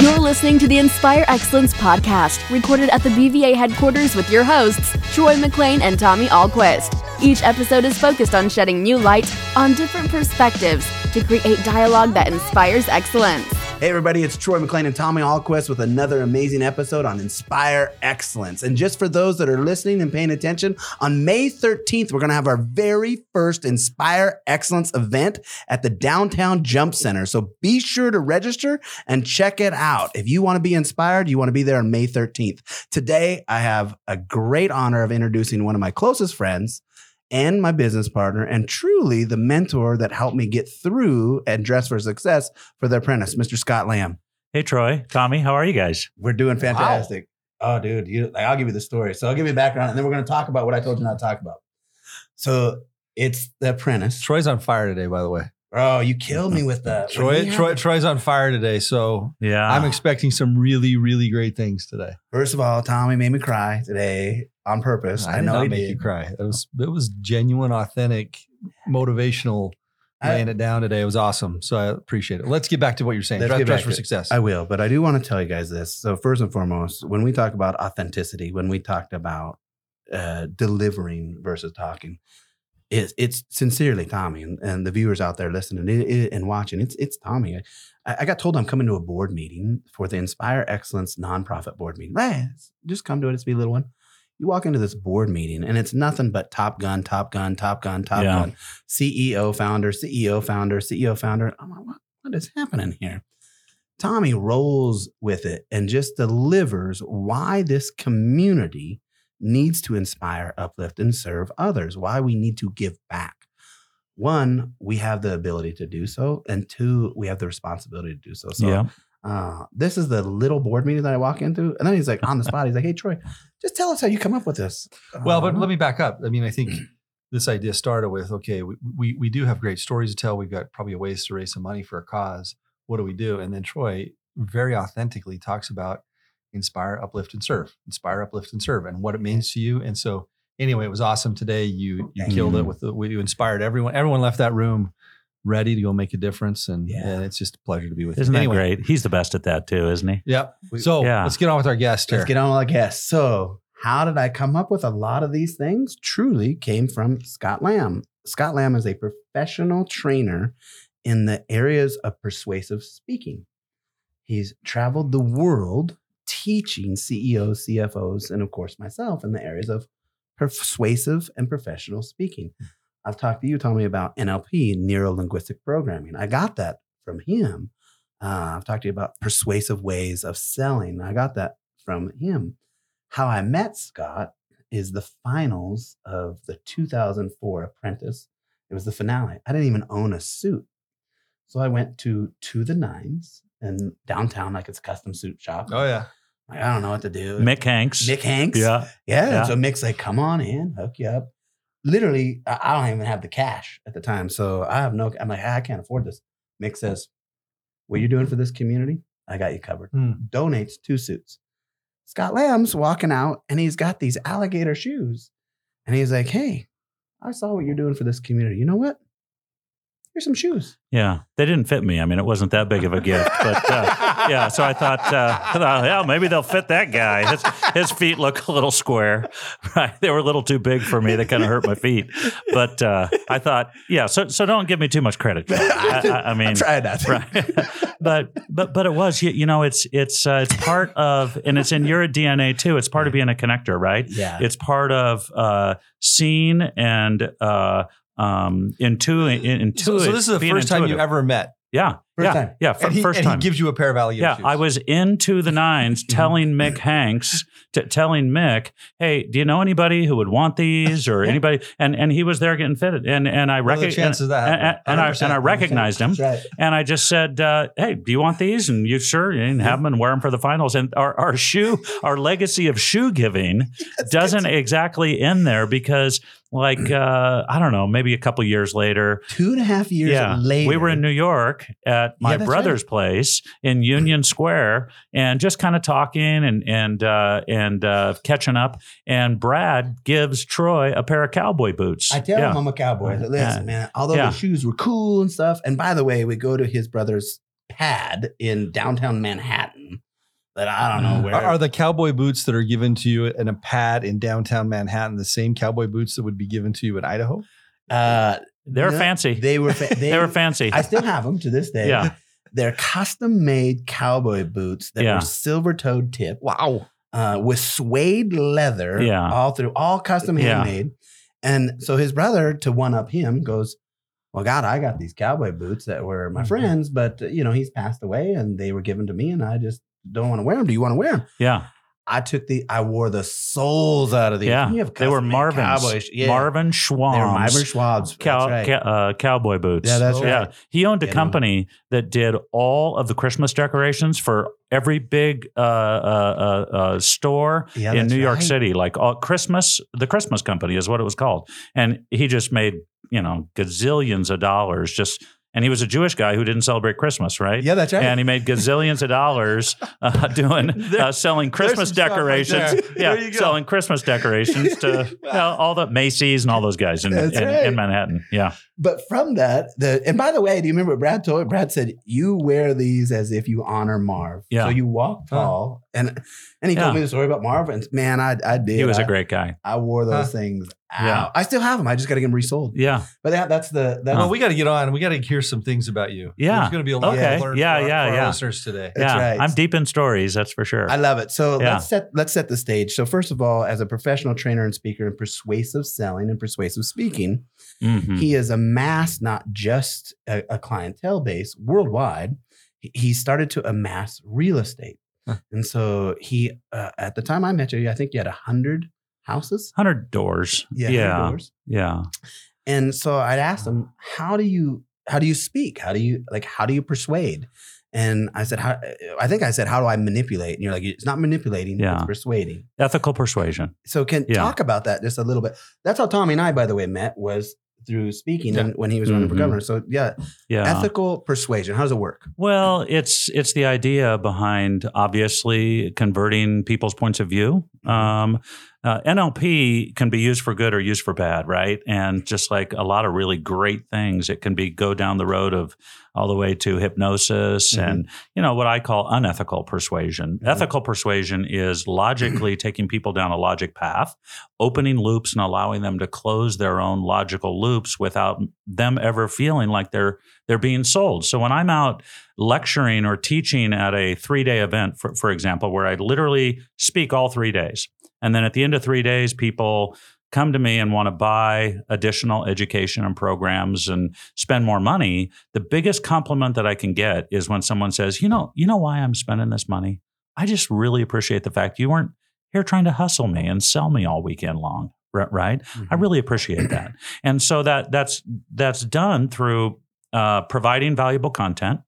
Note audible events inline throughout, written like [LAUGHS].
You're listening to the Inspire Excellence podcast, recorded at the BVA headquarters with your hosts, Troy McClain and Tommy Ahlquist. Each episode is focused on shedding new light on different perspectives to create dialogue that inspires excellence. Hey, everybody, it's Troy McClain and Tommy Ahlquist with another amazing episode on Inspire Excellence. And just for those that are listening and paying attention, on May 13th, we're going to have our very first Inspire Excellence event at the Downtown Jump Center. So be sure to register and check it out. If you want to be inspired, you want to be there on May 13th. Today, I have a great honor of introducing one of my closest friends and my business partner, and truly the mentor that helped me get through and dress for success for the apprentice, Mr. Scott Lamb. Hey, Troy, Tommy, how are you guys? We're doing fantastic. Wow. Oh, dude, you, like, I'll give you the story. So I'll give you background, and then we're going to talk about what I told you not to talk about. So it's the apprentice. Troy's on fire today, by the way. Bro, you killed me with that. Troy, Troy, Troy's on fire today, so yeah, I'm expecting some really, really great things today. First of all, Tommy made me cry today on purpose. I, I know he make did. you cry. It was it was genuine, authentic, motivational. Laying I, it down today, it was awesome. So I appreciate it. Let's get back to what you're saying. Let's Dress, dress for success. I will, but I do want to tell you guys this. So first and foremost, when we talk about authenticity, when we talked about uh, delivering versus talking, it's it's sincerely Tommy and, and the viewers out there listening it, it, and watching. It's it's Tommy. I, I, got told I'm coming to a board meeting for the Inspire Excellence nonprofit board meeting. Hey, just come to it. It's be a little one. You walk into this board meeting and it's nothing but Top Gun, Top Gun, Top Gun, Top yeah. Gun, CEO founder, CEO founder, CEO founder. I'm like, what, what is happening here? Tommy rolls with it and just delivers why this community needs to inspire, uplift, and serve others, why we need to give back. One, we have the ability to do so. And two, we have the responsibility to do so. So yeah. uh, this is the little board meeting that I walk into. And then he's like on the spot, he's like, hey, Troy, just tell us how you come up with this. Well, but uh, let me back up. I mean, I think [CLEARS THROAT] this idea started with okay, we, we, we do have great stories to tell. We've got probably ways to raise some money for a cause. What do we do? And then Troy very authentically talks about inspire, uplift, and serve. Inspire, uplift, and serve, and what it means to you. And so, anyway, it was awesome today. You you killed it with the you inspired everyone. Everyone left that room ready to go make a difference, and, yeah. and it's just a pleasure to be with isn't you. Isn't that great? He's the best at that too, isn't he? Yep. So yeah. let's get on with our guest. Here. Let's get on with our guest. So. How did I come up with a lot of these things? Truly came from Scott Lamb. Scott Lamb is a professional trainer in the areas of persuasive speaking. He's traveled the world teaching CEOs, CFOs, and of course myself in the areas of persuasive and professional speaking. Hmm. I've talked to you, Tommy, about NLP, neuro linguistic programming. I got that from him. Uh, I've talked to you about persuasive ways of selling. I got that from him. How I met Scott is the finals of the 2004 Apprentice. It was the finale. I didn't even own a suit. So I went to To the Nines in downtown, like it's a custom suit shop. Oh, yeah. Like, I don't know what to do. Mick Hanks. Mick Hanks. Yeah. Yeah. yeah. So Mick's like, come on in, hook you up. Literally, I don't even have the cash at the time. So I have no, I'm like, I can't afford this. Mick says, what you're doing for this community, I got you covered. Hmm. Donates two suits. Scott Lamb's walking out and he's got these alligator shoes. And he's like, hey, I saw what you're doing for this community. You know what? Here's some shoes. Yeah, they didn't fit me. I mean, it wasn't that big of a gift, but uh, [LAUGHS] yeah. So I thought, uh, I thought, yeah, maybe they'll fit that guy. His, his, feet look a little square, [LAUGHS] right? They were a little too big for me. They kind of hurt my feet. But uh, I thought, yeah. So so don't give me too much credit. [LAUGHS] I, I, I mean, try that, right? but but but it was, you, you know, it's it's uh, it's part of, and it's in your DNA too. It's part of being a connector, right? Yeah. It's part of uh, seeing and um, intuitive. Intu- so, so, this is the first intuitive. time you ever met. Yeah. First yeah, time. Yeah, and he, first and time. he gives you a pair of alligator yeah, shoes. I was into the nines telling Mick Hanks, t- telling Mick, hey, do you know anybody who would want these or anybody? And and he was there getting fitted. And and I recognized and, and, and, I, and I recognized him. Right. And I just said, uh, hey, do you want these? And you sure? And have them and wear them for the finals. And our, our shoe, our legacy of shoe giving [LAUGHS] doesn't exactly end there because like uh, I don't know, maybe a couple years later. Two and a half years yeah, later. We were in New York at my yeah, brother's right. place in Union Square and just kind of talking and and uh, and uh, catching up. And Brad gives Troy a pair of cowboy boots. I tell yeah. him I'm a cowboy. Listen, man, although the shoes were cool and stuff. And by the way, we go to his brother's pad in downtown Manhattan that I don't know where. Are, are the cowboy boots that are given to you in a pad in downtown Manhattan the same cowboy boots that would be given to you in Idaho? uh, They're no, fancy. They, They were. Fa- [LAUGHS] they, were fancy. I still have them to this day. Yeah. They're custom made cowboy boots that Yeah. were silver toed tip Wow. uh, with suede leather Yeah. all through, all custom Yeah. handmade. And so his brother, to one up him, goes, Well, God, I got these cowboy boots that were my Mhm. friends, but, you know, he's passed away and they were given to me and I just don't want to wear them. Do you want to wear them? yeah. I took the, I wore the soles out of these. Yeah. They were Marvin's. cowboy yeah. Marvin They were Marvin Schwab's. Cow, right. uh, cowboy boots. Yeah, that's right. Yeah, he owned a company that did all of the Christmas decorations for every big uh, uh, uh, uh, store Yeah, in New York right. City. Like all Christmas, the Christmas company is what it was called, and he just made you know gazillions of dollars just. And he was a Jewish guy who didn't celebrate Christmas, right? Yeah, that's right. And he made gazillions of dollars [LAUGHS] uh, doing uh, selling Christmas stuff right decorations. yeah, There selling Christmas decorations to [LAUGHS] you know, all the Macy's and all those guys in, in, right. in Manhattan. Yeah, But from that, the and by the way, do you remember what Brad told? Brad said you wear these as if you honor Marv. Yeah. So you walk tall, and and he Yeah. told me the story about Marv, and man, I I did. he was I, a great guy. I wore those Huh. things out. Yeah. I still have them. I just got to get them resold. Yeah, But that that's the that's Well, we got to get on. We got to hear some things about you. Yeah. There's going to be a lot Okay. to learn Yeah, for, our- yeah, for our yeah. listeners today. That's yeah. right. I'm deep in stories. That's for sure. I love it. So Yeah. let's set let's set the stage. So first of all, as a professional trainer and speaker in persuasive selling and persuasive speaking, Mhm. he has amassed not just a, a clientele base worldwide he- he started to amass real estate Huh. and so he uh, at the time i met you i think you had a 100 houses Hundred doors. yeah Yeah, 100 doors. yeah. and so i'd asked him how do you how do you speak how do you like how do you persuade and i said how i think i said how do i manipulate and you're like it's not manipulating Yeah. it's persuading Ethical persuasion. so can Yeah. talk about that just a little bit that's how tommy and i by the way met was through speaking Yeah. and when he was running for Mhm. governor so yeah Yeah. ethical persuasion how does it work Well, it's it's the idea behind obviously converting people's points of view. Um, uh, NLP can be used for good or used for bad, right? And just like a lot of really great things, it can be go down the road of all the way to hypnosis Mhm. and you know what I call unethical persuasion. Mhm. Ethical persuasion is logically [CLEARS THROAT] taking people down a logic path, opening loops and allowing them to close their own logical loops without them ever feeling like they're they're being sold. So when I'm out lecturing or teaching at a three day event, for, for example, where I literally speak all three days, and then at the end of three days, people come to me and want to buy additional education and programs and spend more money. The biggest compliment that i can get is when someone says you know you know why i'm spending this money? I just really appreciate the fact you weren't here trying to hustle me and sell me all weekend long ri- right? I really appreciate that. And so that that's that's done through uh, providing valuable content,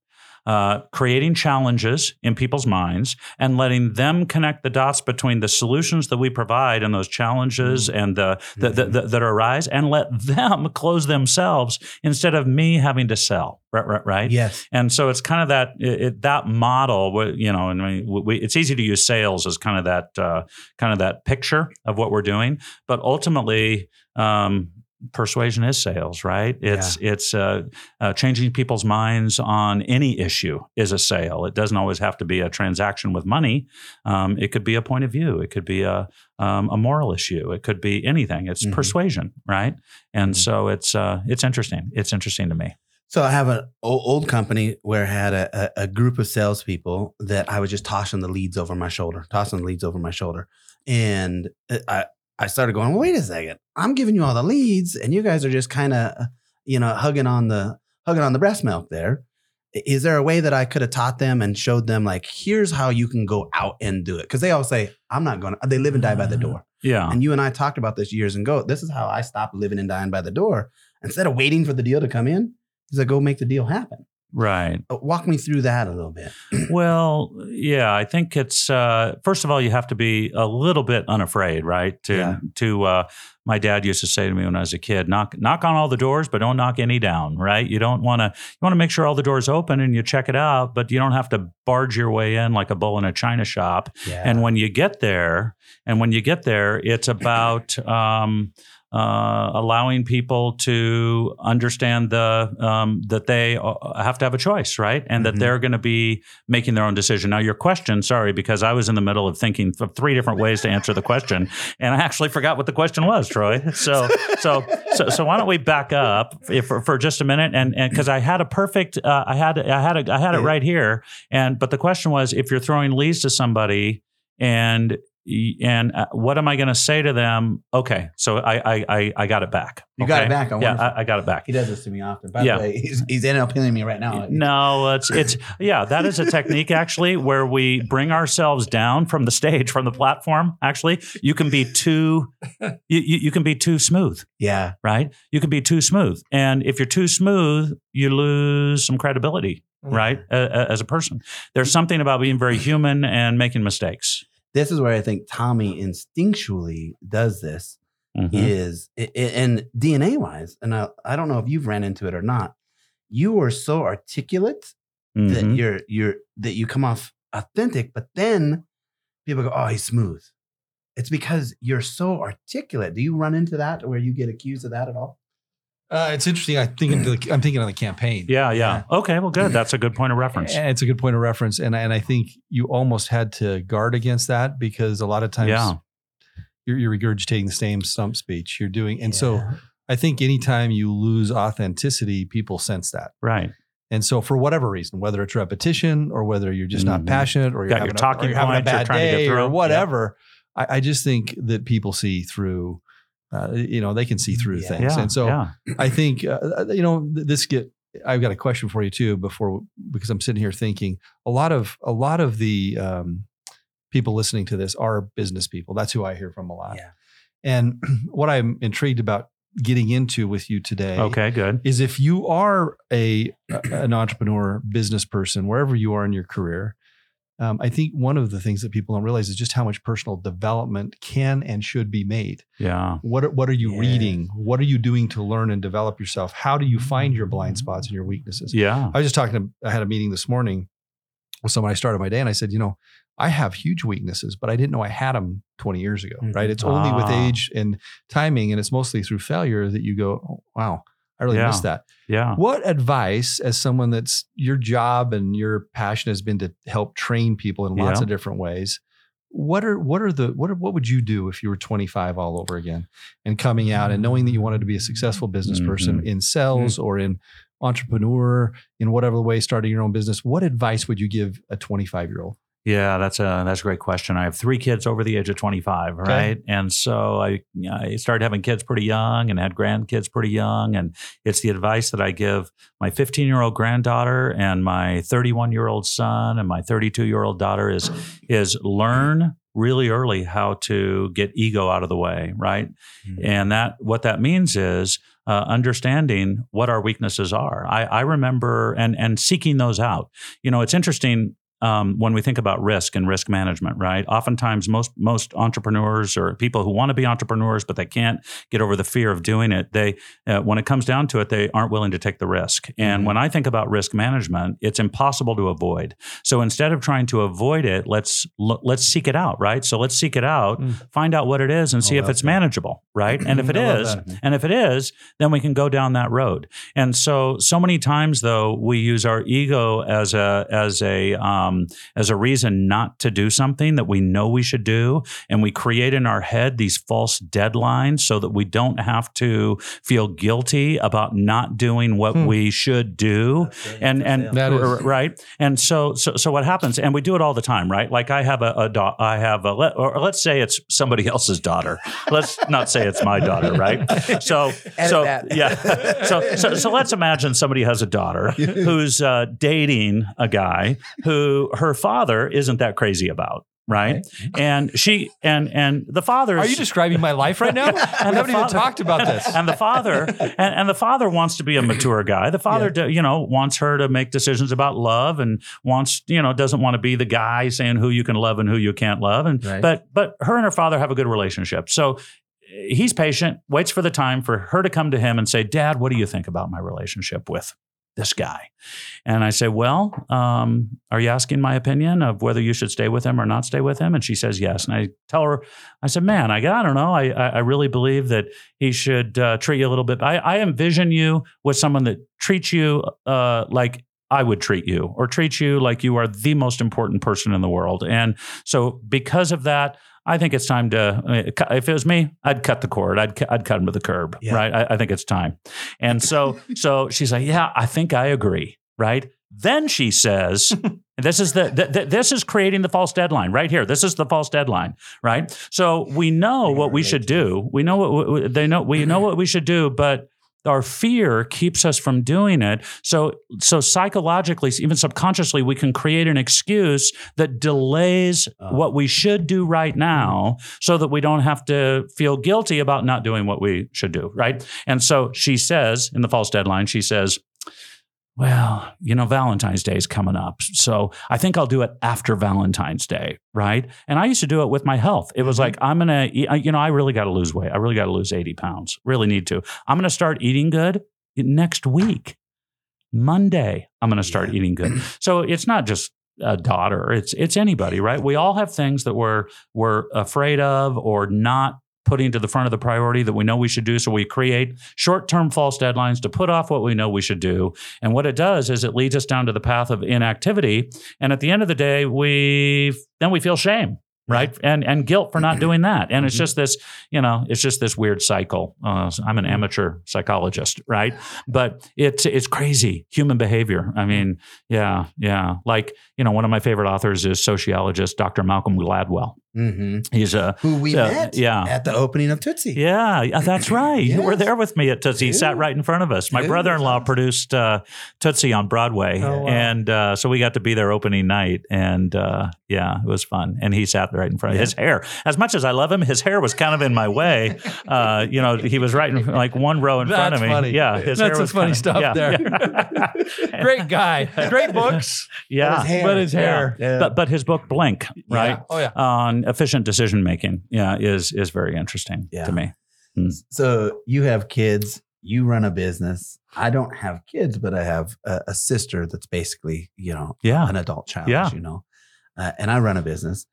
uh, creating challenges in people's minds, and letting them connect the dots between the solutions that we provide and those challenges and the, the, the, the- that arise, and let them [LAUGHS] close themselves instead of me having to sell. Right, right, right. yes And so it's kind of that it- that model, you know, and we, we, it's easy to use sales as kind of that uh, kind of that picture of what we're doing, but ultimately. Um, Persuasion is sales, right? It's it's uh, uh, changing people's minds on any issue is a sale. It doesn't always have to be a transaction with money. Um, it could be a point of view. It could be a um, a moral issue. It could be anything. It's Mhm. persuasion, right? And Mhm. so it's uh, it's interesting. It's interesting to me. So I have an old company where I had a, a, a group of salespeople that I was just tossing the leads over my shoulder, tossing the leads over my shoulder, and uh, I I started going, wait a second, I'm giving you all the leads, and you guys are just kind of uh, you know hugging on the hugging on the breast milk there. Is there a way that I could have taught them and showed them like here's how you can go out and do it? Because they all say I'm not going to. They live and die by the mm, door. Yeah. And you and I talked about this years ago. This is how I stopped living and dying by the door. Instead of waiting for the deal to come in, is I go make the deal happen. Right. Uh, Walk me through that a little bit. [CLEARS THROAT] Well, yeah, I think it's uh, first of all you have to be a little bit unafraid, right? To Yeah. to uh, my dad used to say to me when I was a kid, knock knock on all the doors, but don't knock any down, right? You don't want to you want to make sure all the doors open and you check it out, but you don't have to barge your way in like a bull in a china shop. Yeah. And when you get there, and when you get there, it's about um, uh, allowing people to understand the um, that they uh, have to have a choice, right? And that Mhm. they're going to be making their own decision. Now, your question, sorry, because I was in the middle of thinking of three different ways to answer the question, and I actually forgot what the question was, Troy. So, so, so, so why don't we back up if, for, for just a minute? And and because I had a perfect, uh, I had, I had, a, I had it right here. And but the question was, if you're throwing leads to somebody, and and uh, what am I going to say to them? Okay, so I I I, I got it back. You got it back. I yeah, I, I got it back. he does this to me often. By Yeah. the way, he's, he's NLPing me right now. [LAUGHS] No, it's it's yeah, that is a technique actually where we bring ourselves down from the stage, from the platform. Actually, you can be too you, you, you can be too smooth, Yeah. right? You can be too smooth, and if you're too smooth, you lose some credibility, right? a- a- As a person, there's something about being very human and making mistakes. This is where I think Tommy instinctually does this. Mhm. is i- i- and DNA wise, and I, I don't know if you've ran into it or not. You are so articulate that Mhm. you're you're that you come off authentic, but then people go, "Oh, he's smooth." It's because you're so articulate. Do you run into that where you get accused of that at all? Uh, it's interesting. I think of the, [CLEARS THROAT] I'm thinking of the campaign. Yeah, yeah. Okay, well, good. That's a good point of reference. And it's a good point of reference, and and I think you almost had to guard against that because a lot of times Yeah. you're, you're regurgitating the same stump speech you're doing, and so I think anytime you lose authenticity, people sense that. Right. And so, for whatever reason, whether it's repetition or whether you're just not Mhm. passionate or you're Got your having, a, talking or you're having a points you're bad trying to get day through. or Yeah. whatever, I, I just think that people see through. Uh, you know, they can see through Yeah. things, and so yeah. I think uh, you know this get. I've got a question for you too before because I'm sitting here thinking a lot of a lot of the um, people listening to this are business people. That's who I hear from a lot. Yeah. And [CLEARS THROAT] what I'm intrigued about getting into with you today Okay, good. is if you are a an entrepreneur, business person, wherever you are in your career, um, I think one of the things that people don't realize is just how much personal development can and should be made. Yeah. What are, what are you Yeah. reading? What are you doing to learn and develop yourself? How do you find your blind spots and your weaknesses? Yeah. I was just talking to, I had a meeting this morning with someone I started my day and I said, you know, I have huge weaknesses, but I didn't know I had them 20 years ago, right? It's only with Ah. age and timing, and it's mostly through failure that you go, oh, wow, I really Yeah. missed that. Yeah. What advice, as someone that's your job and your passion has been to help train people in lots Yeah. of different ways? What are what are the what are, what would you do if you were 25 all over again and coming out and knowing that you wanted to be a successful business person Mhm. in sales or in entrepreneur in whatever way starting your own business? What advice would you give a 25 year old? Yeah, that's a that's a great question. I have three kids over the age of 25, right? And so I I started having kids pretty young and had grandkids pretty young and it's the advice that I give my 15-year-old granddaughter and my 31-year-old son and my 32-year-old daughter is is learn really early how to get ego out of the way, right? Mhm. And that what that means is uh, understanding what our weaknesses are. I, I remember and and seeking those out. You know, it's interesting um, when we think about risk and risk management, right? Oftentimes, most most entrepreneurs or people who want to be entrepreneurs but they can't get over the fear of doing it, they uh, when it comes down to it, they aren't willing to take the risk. And Mhm. when I think about risk management, it's impossible to avoid. So instead of trying to avoid it, let's let's seek it out, right? So let's seek it out, Mm. find out what it is, and I see if it's that. manageable, right? And if [CLEARS THROAT] it is, that. and if it is, then we can go down that road. And so, so many times though, we use our ego as a as a um, as a reason not to do something that we know we should do, and we create in our head these false deadlines so that we don't have to feel guilty about not doing what Hmm. we should do. And and That is- r- right? And so so so what happens and we do it all the time right? Like i have a, a da- i have a let, or let's say it's somebody else's daughter. Let's not say it's my daughter right? [LAUGHS] So Edit so that. yeah. So, so so let's imagine somebody has a daughter [LAUGHS] who's uh, dating a guy who her father isn't that crazy about right? And she and and the father Are you describing my life right now? [LAUGHS] we haven't even talked about this. [LAUGHS] and the father and, and the father wants to be a mature guy the father do- you know wants her to make decisions about love and wants you know doesn't want to be the guy saying who you can love and who you can't love and Right. but but her and her father have a good relationship so eh, he's patient waits for the time for her to come to him and say dad what do you think about my relationship with this guy and i say well um, are you asking my opinion of whether you should stay with him or not stay with him and she says yes and i tell her i said man i, I don't know I, I really believe that he should uh, treat you a little bit. I, I envision you with someone that treats you uh, like I would treat you, or treats you like you are the most important person in the world. And so, because of that, I think it's time to. I mean, If it was me, I'd cut the cord. I'd I'd cut him to the curb. Yeah. Right. I, I think it's time. And so, [LAUGHS] so she's like, "Yeah, I think I agree." Right. Then she says, and [LAUGHS] "This is the th- th- this is creating the false deadline right here. This is the false deadline." Right. So we know what we should do. We know what we- they know. We know what we should do, but our fear keeps us from doing it. So, so psychologically, even subconsciously, we can create an excuse that delays Oh. what we should do right mm-hmm. now, so that we don't have to feel guilty about not doing what we should do. Right. And so she says in the false deadline, she says. Well, you know, Valentine's Day is coming up. So I think I'll do it after Valentine's Day, right? And I used to do it with my health. It was Mhm. like, I'm going to, you know, I really got to lose weight. I really got to lose 80 pounds. Really need to. I'm going to start eating good next week. Monday, I'm going to start Yeah. eating good. [CLEARS THROAT] So it's not just a daughter, it's it's anybody, right? We all have things that we're we're afraid of or not putting to the front of the priority that we know we should do. So we create short-term false deadlines to put off what we know we should do. And what it does is it leads us down to the path of inactivity. And at the end of the day, we then we feel shame. Right. And and guilt for not [CLEARS THROAT] doing that. And it's Mhm. just this, you know, it's just this weird cycle. Uh, I'm an amateur psychologist, right? But it's it's crazy human behavior. I mean, yeah, yeah. Like, you know, one of my favorite authors is sociologist Dr. Malcolm Gladwell. Hmm He's a Who we Yeah, met yeah. at the opening of Tootsie. yeah, yeah, that's right. You were there with me at Tootsie. He sat right in front of us. My brother-in-law produced uh, Tootsie on Broadway, Oh, wow. and uh, so we got to be there opening night. And uh, yeah, it was fun. And he sat right in front. Yeah. His hair, as much as I love him, his hair was kind of in my way. [LAUGHS] Uh, you know, he was right in like one row in front of me. funny. Yeah, his That's hair was funny kinda- stuff yeah, there. yeah. [LAUGHS] [LAUGHS] Great guy. Great books. yeah. But his hair. But his hair. Yeah. But but his book Blink, right, Yeah. Oh yeah. on efficient decision making, yeah, is is very interesting Yeah. to me. So you have kids, you run a business. I don't have kids, but I have a, a sister that's basically, you know, Yeah, an adult child, Yeah. you know, uh, and I run a business.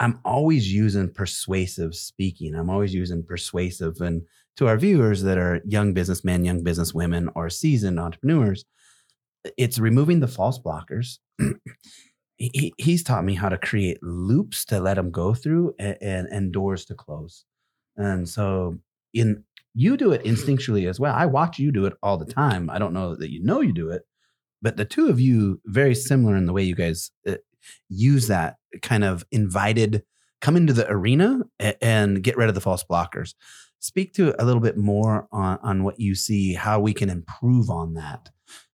I'm always using persuasive speaking. I'm always using persuasive. And to our viewers that are young businessmen, young businesswomen, or seasoned entrepreneurs, it's removing the false blockers. [CLEARS THROAT] he, he- he's taught me how to create loops to let them go through and, and, and doors to close. And so in you do it instinctually as well. I watch you do it all the time. I don't know that you know you do it, but the two of you very similar in the way you guys uh, use that kind of invited come into the arena a- and get rid of the false blockers. Speak to a little bit more on, on what you see, how we can improve on that.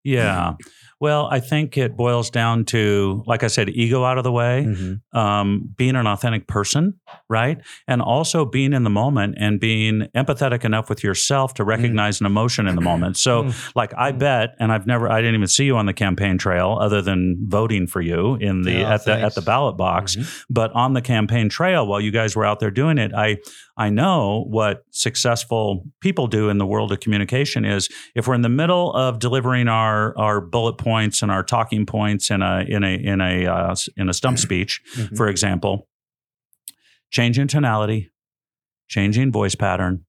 yeah. Well, I think it boils down to, like I said, ego out of the way. Mhm. um, being an authentic person, right? And also being in the moment and being empathetic enough with yourself to recognize an emotion in the moment. So, Mm. like, I Mm. bet, and I've never, I didn't even see you on the campaign trail other than voting for you in the Oh, at the at the ballot box. Mhm. But on the campaign trail, while you guys were out there doing it, I I know what successful people do in the world of communication is if we're in the middle of delivering our our bullet points and our talking points in a in a in a uh, in a stump speech, Mhm. for example, changing tonality, changing voice pattern.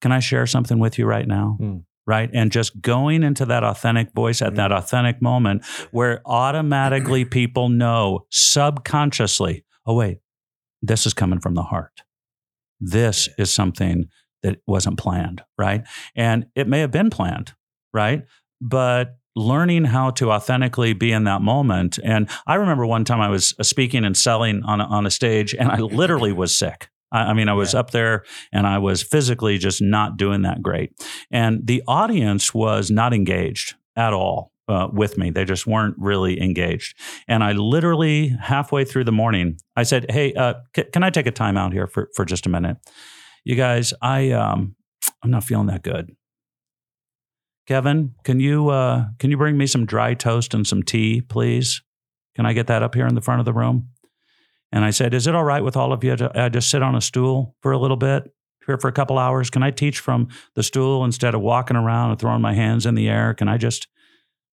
Can I share something with you right now? Hmm. Right. And just going into that authentic voice at that authentic moment where automatically [CLEARS THROAT] people know subconsciously, oh, wait, this is coming from the heart. This is something that wasn't planned. Right. And it may have been planned. Right. But learning how to authentically be in that moment. And I remember one time I was uh, speaking and selling on a, on a stage, and I literally was sick. I, I mean, I was Yeah. up there and I was physically just not doing that great. And the audience was not engaged at all. uh, with me. They just weren't really engaged. And I literally halfway through the morning, I said, "Hey, uh, c- can I take a time out here for for just a minute? You guys, I um, I'm not feeling that good. Kevin, can you uh, can you bring me some dry toast and some tea, please? Can I get that up here in the front of the room?" And I said, "Is it all right with all of you to uh, just sit on a stool for a little bit?" Here for a couple hours. Can I teach from the stool instead of walking around and throwing my hands in the air? Can I just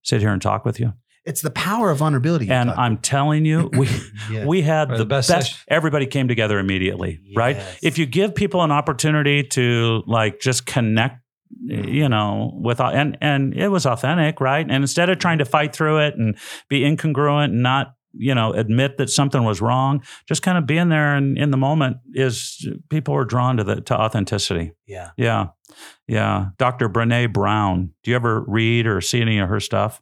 sit here and talk with you? It's the power of vulnerability. And I'm telling you, [CLEARS THROAT] we Yeah. we had the, the best. best. Everybody came together immediately, right? If you give people an opportunity to like just connect, you know, with and and it was authentic, right? And instead of trying to fight through it and be incongruent and not you know admit that something was wrong, just kind of being there and in the moment is people are drawn to the to authenticity. yeah. Yeah. Yeah. Dr. Brene Brown. Do you ever read or see any of her stuff?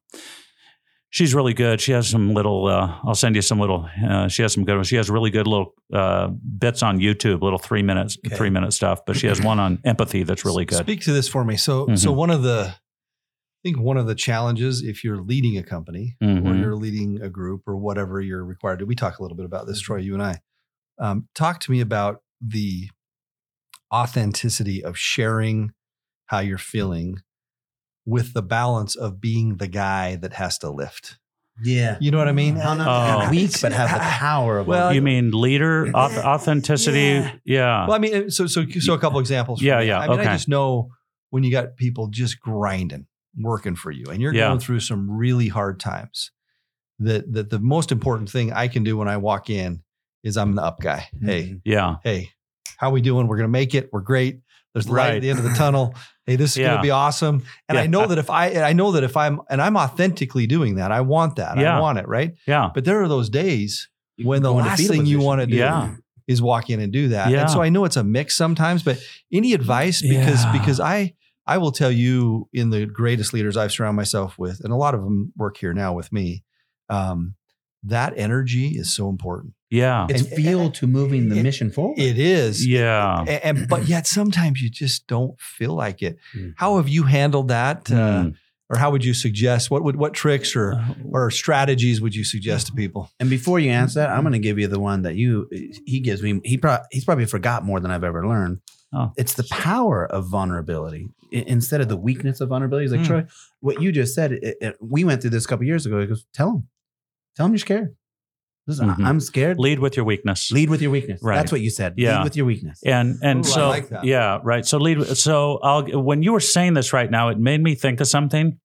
She's really good. She has some little, uh, I'll send you some little, uh, she has some good ones. She has really good little uh, bits on YouTube, little three minutes, Okay. three minute stuff, but she has one on [CLEARS THROAT] empathy that's really good. Speak to this for me. So, so Mhm. one of the, I think one of the challenges if you're leading a company or Mhm. you're leading a group or whatever you're required to, we talk a little bit about this, Mm-hmm. Troy, you and I. Um, talk to me about the authenticity of sharing how you're feeling with the balance of being the guy that has to lift. Yeah. You know what I mean? How not Oh. to be weak, but [LAUGHS] have the power of Well, you mean leader [CLEARS THROAT] authenticity? Yeah. Yeah. Well, I mean, so so so a couple examples. Yeah, me. yeah, I mean, okay. I just know when you got people just grinding, working for you, and you're Yeah. going through some really hard times. That that the most important thing I can do when I walk in is I'm the up guy. Mm-hmm. Hey, yeah. hey, how we doing? We're gonna make it. We're great. There's the light at the end of the tunnel. [LAUGHS] Hey, this is Yeah. gonna be awesome. And I know that if I I know that if I'm and I'm authentically doing that, I want that. Yeah. I want it, right? Yeah. But there are those days You when the go last fetal thing you want to do Yeah. is walk in and do that. Yeah. And so I know it's a mix sometimes, but any advice because Yeah. because I I will tell you in the greatest leaders I've surrounded myself with, and a lot of them work here now with me. Um, that energy is so important. Yeah. It's And- fuel to moving the it- mission forward. It is. Yeah. A- And, but yet sometimes you just don't feel like it. Mhm. How have you handled that? Uh, Mm. or how would you suggest what would what tricks or Uh, or strategies would you suggest to people? And before you answer that, I'm going to give you the one that you he gives me. He pro- he's probably forgot more than I've ever learned. Oh. It's the power of vulnerability I- instead of the weakness of vulnerability. He's like Mm. Troy, what you just said. It, it- we went through this a couple years ago. He goes, tell him, tell him you're scared. Listen, I- Mhm. I'm scared. Lead with your weakness. Lead with your weakness. Right. That's what you said. Yeah. Lead with your weakness. And and Ooh, I so like that. yeah, right. So lead. So I'll when you were saying this right now, it made me think of something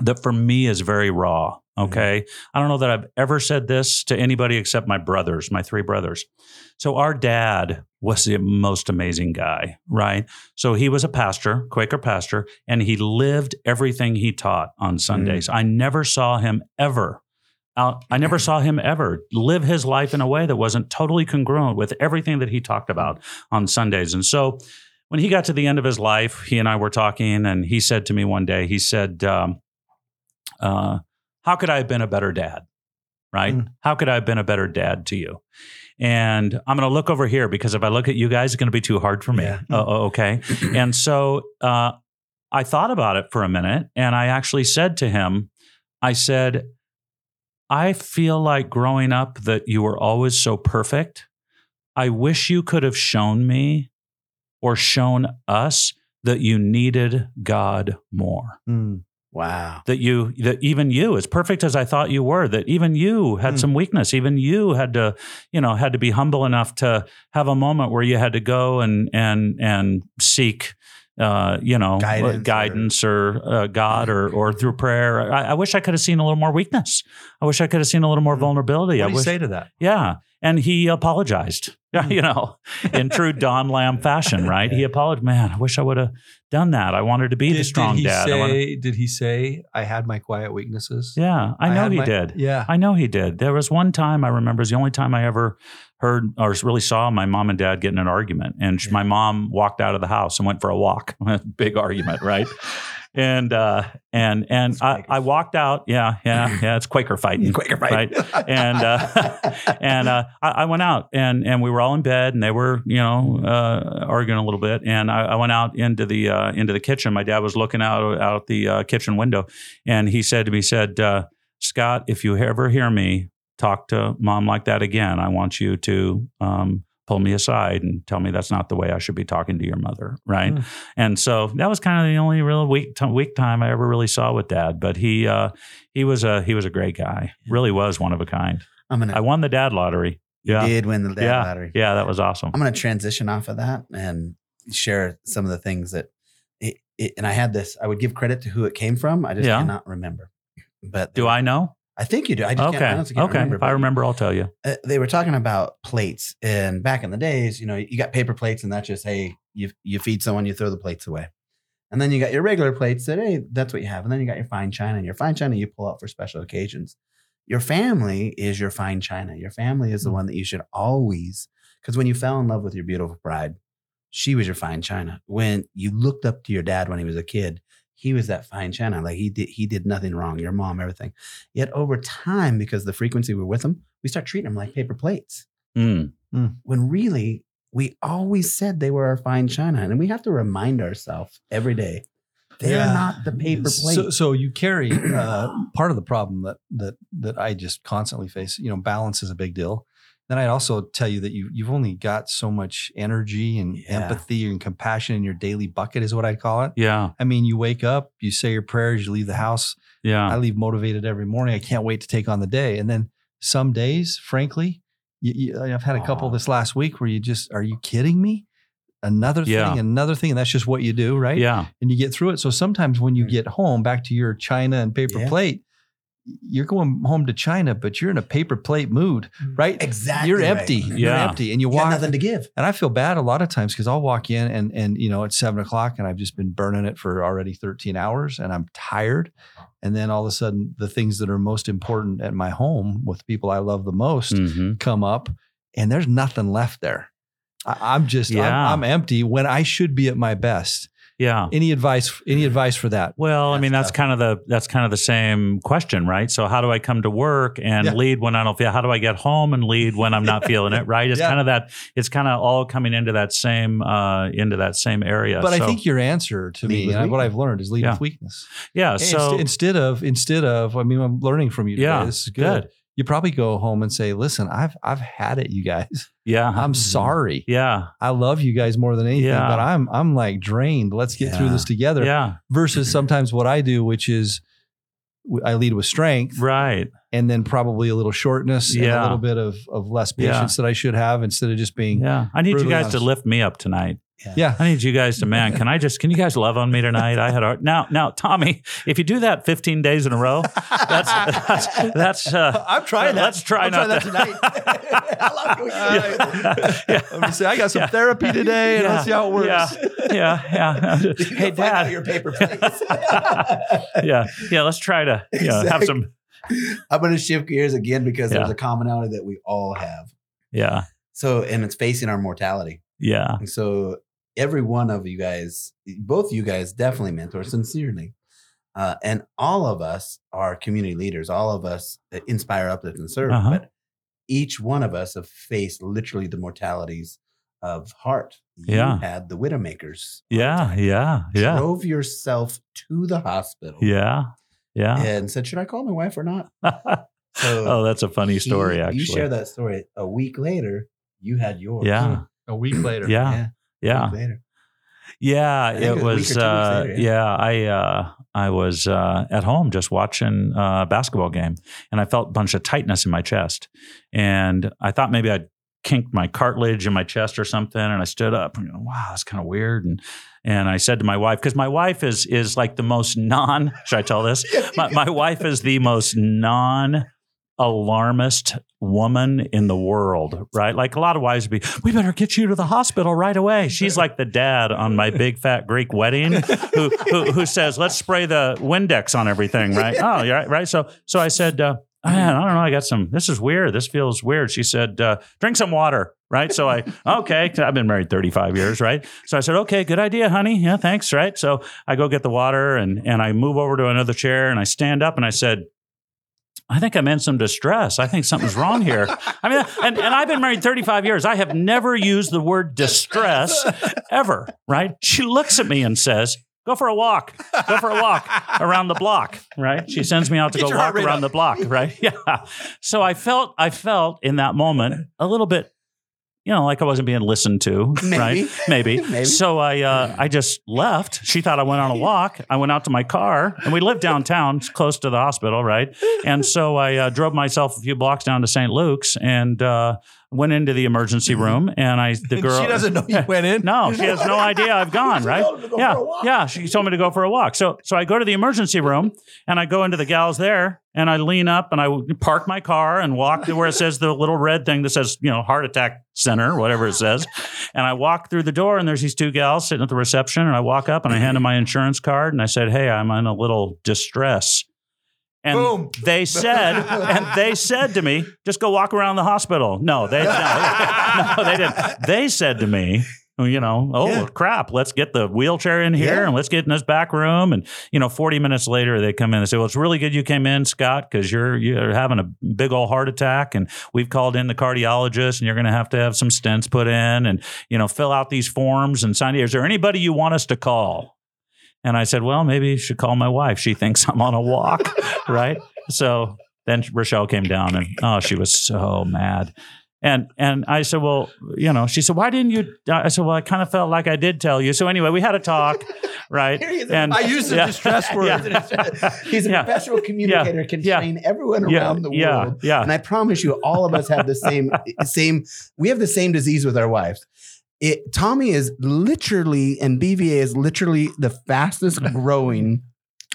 that for me is very raw. Okay, I don't know that I've ever said this to anybody except my brothers, my three brothers. So our dad was the most amazing guy, right? So he was a pastor, Quaker pastor, and he lived everything he taught on Sundays. I never saw him ever I never saw him ever live his life in a way that wasn't totally congruent with everything that he talked about on Sundays. And so when he got to the end of his life, he and I were talking, and he said to me one day, he said, um, uh, How could I have been a better dad? Right? Mm. How could I have been a better dad to you? And I'm going to look over here because if I look at you guys, it's going to be too hard for me. Yeah. Uh, okay. [CLEARS THROAT] and so uh, I thought about it for a minute and I actually said to him, I said, I feel like growing up that you were always so perfect. I wish you could have shown me or shown us that you needed God more. Wow. That you, that even you, as perfect as I thought you were, that even you had Mm. some weakness. Even you had to, you know, had to be humble enough to have a moment where you had to go and and and seek, uh, you know, Guidance or- guidance or, uh, God or or through prayer. I, I wish I could have seen a little more weakness. I wish I could have seen a little more Mm. vulnerability. What I do wish, say to that? yeah. And he apologized, [LAUGHS] Mm. you know, in true [LAUGHS] Don Lamb fashion, right? He apologized. Man, I wish I would have done that. I wanted to be the strong he dad. Wanted- Say, did he say I had my quiet weaknesses? yeah, I know he my- did. Yeah. I know he did. There was one time I remember, it was the only time I ever heard or really saw my mom and dad get in an argument. And my mom walked out of the house and went for a walk. [LAUGHS] Big argument, right? and uh, and and I, I walked out. Yeah, yeah, [LAUGHS] yeah. It's Quaker fighting. Quaker fight. Right. And uh, [LAUGHS] and uh, I, I went out and and we were all in bed and they were you know uh, arguing a little bit and I, I went out into the uh, into the kitchen. My dad was looking out out the uh, kitchen window and he said to me, he said, uh, Scott, if you ever hear me talk to mom like that again, I want you to um, pull me aside and tell me that's not the way I should be talking to your mother, right? Mm. And so that was kind of the only real week t- week time I ever really saw with dad. But he uh, he was a he was a great guy, really was one of a kind. I'm gonna. I won the dad lottery. Yeah, did win the dad yeah, lottery. yeah, that was awesome. I'm going to transition off of that and share some of the things that. It, it, and I had this. I would give credit to who it came from. I just Yeah. cannot remember. But Do I know? I think you do. I just Okay, can't, I can't okay. remember. if I remember, I'll tell you. uh, they were talking about plates and back in the days you know you got paper plates and that's just hey you you feed someone you throw the plates away and then you got your regular plates that hey that's what you have and then you got your fine china and your fine china you pull out for special occasions your family is your fine china your family is the Mm. one that you should always because when you fell in love with your beautiful bride she was your fine china when you looked up to your dad when he was a kid he was that fine china like he did he did nothing wrong your mom everything yet over time because the frequency we're with him we start treating them like paper plates Mm. when really we always said they were our fine china and we have to remind ourselves every day they're Yeah. not the paper plate So, so you carry uh, part of the problem that that that I just constantly face. You know, balance is a big deal. Then I'd also tell you that you you've only got so much energy and Yeah. empathy and compassion in your daily bucket, is what I'd call it. Yeah, I mean, you wake up, you say your prayers, you leave the house. Yeah. I leave motivated every morning. I can't wait to take on the day. And then some days, frankly, you, you, I've had a couple this last week where you just, are you kidding me? Another Yeah. thing, another thing. And that's just what you do, right? yeah, And you get through it. So sometimes when you Mm. get home back to your china and paper Yeah. plate, you're going home to China, but you're in a paper plate mood, right? exactly You're right. empty. You're Yeah. empty. And you you got walk nothing to give and I feel bad a lot of times because I'll walk in and and you know it's seven o'clock and I've just been burning it for already 13 hours and I'm tired. And then all of a sudden the things that are most important at my home with people I love the most hmm come up and there's nothing left there. I, I'm just Yeah. I'm, I'm empty when I should be at my best. Yeah. Any advice? Any advice for that? Well, I mean, That's that's kind of the that's kind of the same question, right? So, how do I come to work and Yeah. lead when I don't feel? How do I get home and lead when I'm not feeling it? Right? [LAUGHS] It's Yeah. kind of that. It's kind of all coming into that same uh, into that same area. But So, I think your answer to Lead me, what. I've learned, is lead Yeah. with weakness. yeah. Inst- So instead of instead of, I mean, I'm learning from you. Today. Yeah, this is good. good. You probably go home and say, "Listen, I've I've had it, you guys. yeah, I'm mm-hmm. sorry. Yeah, I love you guys more than anything, Yeah. but I'm I'm like drained. Let's get through this together." yeah, Versus mm-hmm. sometimes what I do, which is I lead with strength, right. and then probably a little shortness and a little bit of of less Yeah. patience that I should have instead of just being Yeah, I need you guys to lift me up tonight. Yeah. I need you guys to man. Can I just? Can you guys love on me tonight? I had a now now Tommy. If you do that 15 days in a row, that's that's that's. Uh, I'm trying that. Let's try I'm not that tonight. [LAUGHS] I love going Yeah. Yeah. Let me say I got some Yeah. therapy today, and let's see how it works. Yeah, yeah, yeah. [LAUGHS] hey, Dad. your paper plates [LAUGHS] yeah, yeah. Let's try to you know, have some. i'm going to shift gears again because there's a commonality that we all have Yeah, so and it's facing our mortality yeah, And so every one of you guys, both you guys definitely mentor sincerely. Uh, and all of us are community leaders. All of us inspire, uplift, and serve. Uh-huh. But each one of us have faced literally the mortalities of heart. You Yeah. had the Widowmakers. yeah, yeah, yeah, Drove yourself to the hospital. yeah, yeah. And said, should I call my wife or not? [LAUGHS] So oh, that's a funny he- story. Actually, You share that story. A week later, you had yours. Yeah, A week later. yeah, A yeah. Yeah, I it a week or was. Uh, later, yeah. I uh, I was uh, at home just watching uh, a basketball game, and I felt a bunch of tightness in my chest, and I thought maybe I'd kinked my cartilage in my chest or something, and I stood up and wow, that's kind of weird, and and I said to my wife because my wife is is like the most non. [LAUGHS] Should I tell this? [LAUGHS] my, my wife is the most non alarmist woman in the world, right? Like a lot of wives would be, we better get you to the hospital right away. She's like the dad on my big fat Greek wedding who, who, who says, let's spray the Windex on everything, right? Oh, yeah, right. So, so I said, uh, Man, I don't know. I got some. This is weird. This feels weird. She said, uh, "Drink some water." right? So I, okay, I've been married 35 years, right? So I said, okay, good idea, honey. Yeah, thanks, right? So I go get the water and, and I move over to another chair and I stand up and I said, I think I'm in some distress. I think something's wrong here. I mean, and, and I've been married 35 years. I have never used the word distress ever, right? She looks at me and says, Go for a walk. Go for a walk around the block, right? She sends me out to Get go walk around up. the block, right? [LAUGHS] Yeah. So I felt, I felt in that moment a little bit, you know, like I wasn't being listened to, Maybe. right? Maybe. [LAUGHS] [LAUGHS] Maybe. So I, uh, I just left. She thought I went on a walk. I went out to my car, and we live downtown, close to the hospital, right? And so I uh, drove myself a few blocks down to St. Luke's and uh, went into the emergency mm-hmm. room. And I, the [LAUGHS] girl, she doesn't know you [LAUGHS] went in. no, she has no idea I've [LAUGHS] gone, right? go yeah. for a walk. Yeah. She told me to go for a walk. So so I go to the emergency room and I go into the gals there and I lean up and I park my car and walk to where it says the little red thing that says, you know, heart attack center, whatever it says. And I walk through the door and there's these two gals sitting at the reception and I walk up and I hand them my insurance card and I said, Hey, I'm in a little distress. And Boom. they said, and they said to me, just go walk around the hospital. No, they no, [LAUGHS] no, they didn't. They said to me, you know, oh Yeah. crap, let's get the wheelchair in here Yeah. and let's get in this back room. And you know, 40 minutes later, they come in and say, well, it's really good you came in, Scott, because you're you're having a big old heart attack, and we've called in the cardiologist, and you're going to have to have some stents put in, and you know, fill out these forms and sign. Is there anybody you want us to call? And I said, well, maybe you should call my wife. She thinks I'm on a walk, [LAUGHS] right? So then Rochelle came down and oh, she was so mad. And and I said, well, you know, she said, why didn't you? I said, well, I kind of felt like I did tell you. So anyway, we had a talk, [LAUGHS] right? Here he is. And I used the distress [LAUGHS] word. He's a Yeah. professional communicator, can Yeah. train everyone Yeah. around the Yeah. world. Yeah. And I promise you, all of us have the same same. We have the same disease with our wives. It, Tommy is literally, and BVA is literally the fastest [LAUGHS] growing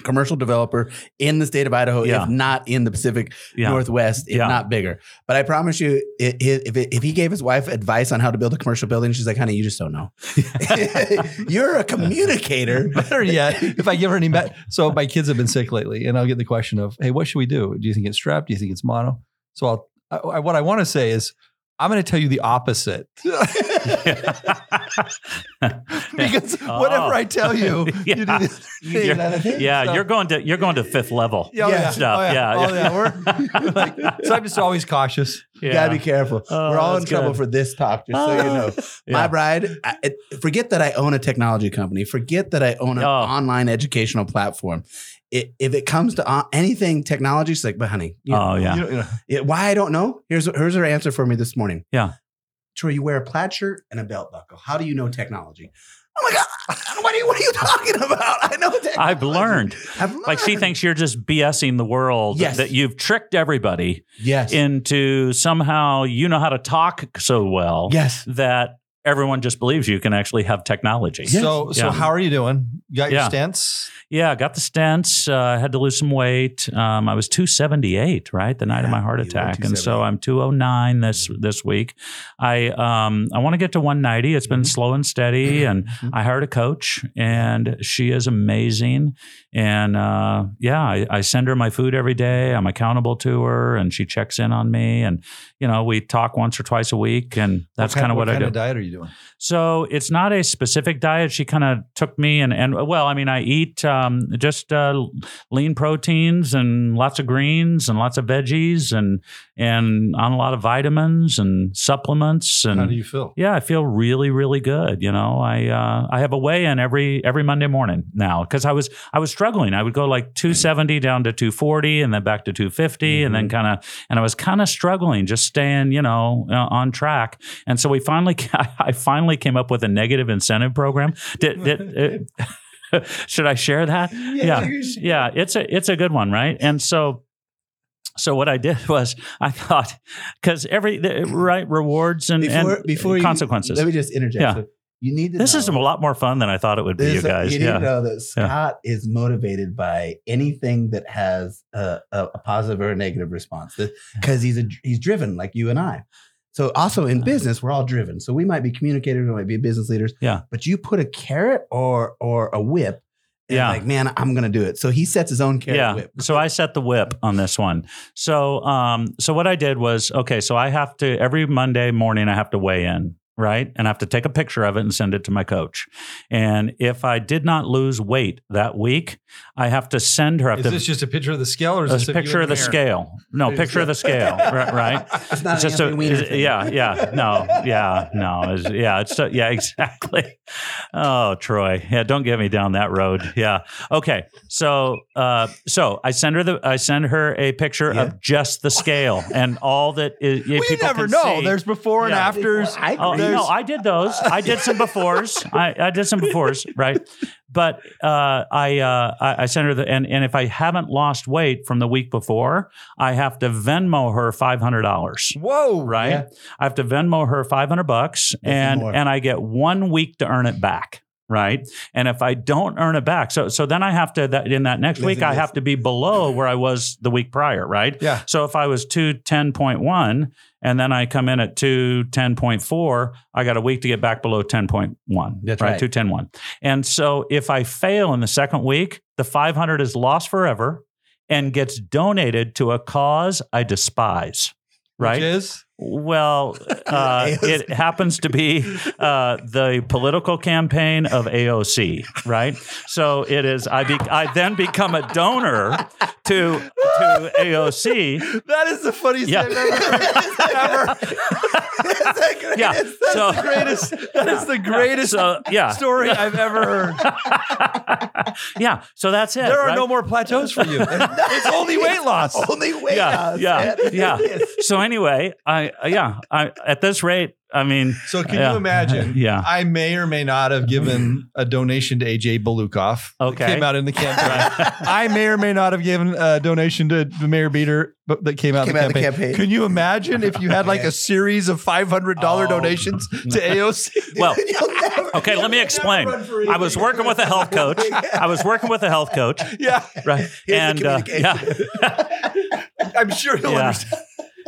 commercial developer in the state of Idaho, Yeah. if not in the Pacific Yeah. Northwest, if Yeah. not bigger. But I promise you, i- i- if, if he gave his wife advice on how to build a commercial building, she's like, honey, you just don't know. [LAUGHS] [LAUGHS] You're a communicator. Better yet, if I give her any med- so my kids have been sick lately, and I'll get the question of, "Hey, what should we do? Do you think it's strep? Do you think it's mono?" So I'll I, I- what I want to say is, I'm going to tell you the opposite [LAUGHS] [LAUGHS] because whatever Oh. I tell you, oh. you do [LAUGHS] Yeah. the other thing. You're- thing? yeah, So- you're going to you're going to fifth level. Yeah, oh, yeah. Stuff. Oh, yeah. Yeah, Oh, yeah. yeah. We're, like, so I'm just always cautious. You gotta be careful. Oh, We're all in trouble good. for this talk, just so you know. Yeah. My bride, I, it, forget that I own a technology company. Forget that I own an Oh. online educational platform. It, if it comes to uh, anything technology, she's like, but honey, you Oh, yeah. You know, you know, it- why I don't know? Here's here's her answer for me this morning. Yeah. Troy, you wear a plaid shirt and a belt buckle. How do you know technology? Oh my god, [LAUGHS] what are you what are you talking about? I know [LAUGHS] technology. I've learned. I've learned. Like she thinks you're just BSing the world. Yes. That you've tricked everybody yes, into somehow you know how to talk so well yes. that everyone just believes you can actually have technology. Yes. So, so Yeah. how are you doing? You got your Yeah. stents? Yeah, got the stents. Uh, I had to lose some weight. Um, I was 278, right, the night of my heart attack, and so I'm 209 this this week. I um, I want to get to 190. It's been Mhm. slow and steady, and Mhm. I hired a coach, and she is amazing. And uh, yeah, I, I send her my food every day. I'm accountable to her, and she checks in on me. And you know, we talk once or twice a week, and that's kind kind of what, I do. of diet are you doing? So it's not a specific diet. She kind of took me and and well, I mean, I eat um, just uh, lean proteins and lots of greens and lots of veggies and and on a lot of vitamins and supplements and How do you feel? yeah, I feel really, really good. You know, I uh, I have a weigh in every every Monday morning now because I was I was struggling. I would go like 270 down to 240 and then back to 250 and then kind of and I was kind of struggling, just staying you know uh, on track. And so we finally [LAUGHS] I finally came up with a negative incentive program. [LAUGHS] Did, did uh, [LAUGHS] should I share that? yeah, yeah, it's a it's a good one, right? And so. So what I did [LAUGHS] was I thought because every the- right rewards and, Before and before you, consequences. Let me just interject. Yeah. So you need to. This know, is a lot more fun than I thought it would be, you guys. You need to know that Scott is motivated by anything that has a, a, a positive or a negative response because he's a he's driven like you and I. So also in business, we're all driven. So we might be communicators, we might be business leaders. Yeah. But you put a carrot or or a whip and Yeah. like, man, I'm gonna do it. So he sets his own carrot yeah. whip. So I set the whip on this one. So um so what I did was okay, so I have to every Monday morning I have to weigh in, right? And I have to take a picture of it and send it to my coach. And if I did not lose weight that week, I have to send her I Is to this just a picture of the scale or is a this a picture of the [LAUGHS] scale. No, picture of the scale, right? right? It's not It's just a, Anthony Weiner yeah, yeah, no, yeah, no, it's, yeah, it's yeah, [LAUGHS] exactly. Oh, Troy, yeah, don't get me down that road. Yeah, okay. So, uh, so I send her the, I send her a picture Yeah. of just the scale and all that is. we people never can know. see. There's before and Yeah. afters. I Oh agree. no, I did those. I did some befores. I, I did some befores, right? But uh, I, uh, I I sent her the and and if I haven't lost weight from the week before, I have to Venmo her five hundred dollars. Whoa. Right? Yeah. I have to Venmo her five hundred bucks, and more. and I get one week to earn it back. Right, and if I don't earn it back, so so then I have to that in that next week I have to be below where I was the week prior. Right, Yeah. so if I was 210.1 and then I come in at 210.4, I got a week to get back below 10.1. That's right. right. 210.1. And so if I fail in the second week, the 500 is lost forever and gets donated to a cause I despise. Right. Which is Well, [LAUGHS] uh, it happens to be uh, the political campaign of AOC, right? So it is. I be, I then become a donor to to AOC. that is the funniest Yeah. thing I've ever. ever. Yeah. That's So the greatest. That is the greatest So yeah, story I've ever heard. [LAUGHS] yeah. So that's it. There are right? no more plateaus for you. it's only weight loss. Only way Yeah, out, yeah, yeah. So anyway, I yeah, I at this rate, I mean, So can Yeah. you imagine? [LAUGHS] Yeah. I may or may not have given a donation to AJ Balukoff. that Okay. Came out in the campaign. [LAUGHS] I may or may not have given a donation to the Mayor Bieter, but that came out in Came the out in the campaign. campaign. Can you imagine if you had like a series of five hundred dollar Oh. donations to [LAUGHS] AOC? well, never- okay. Let me explain. I was working with a health coach. I was working with a health coach, yeah, right? the and uh, yeah. I'm sure he'll Yeah. understand.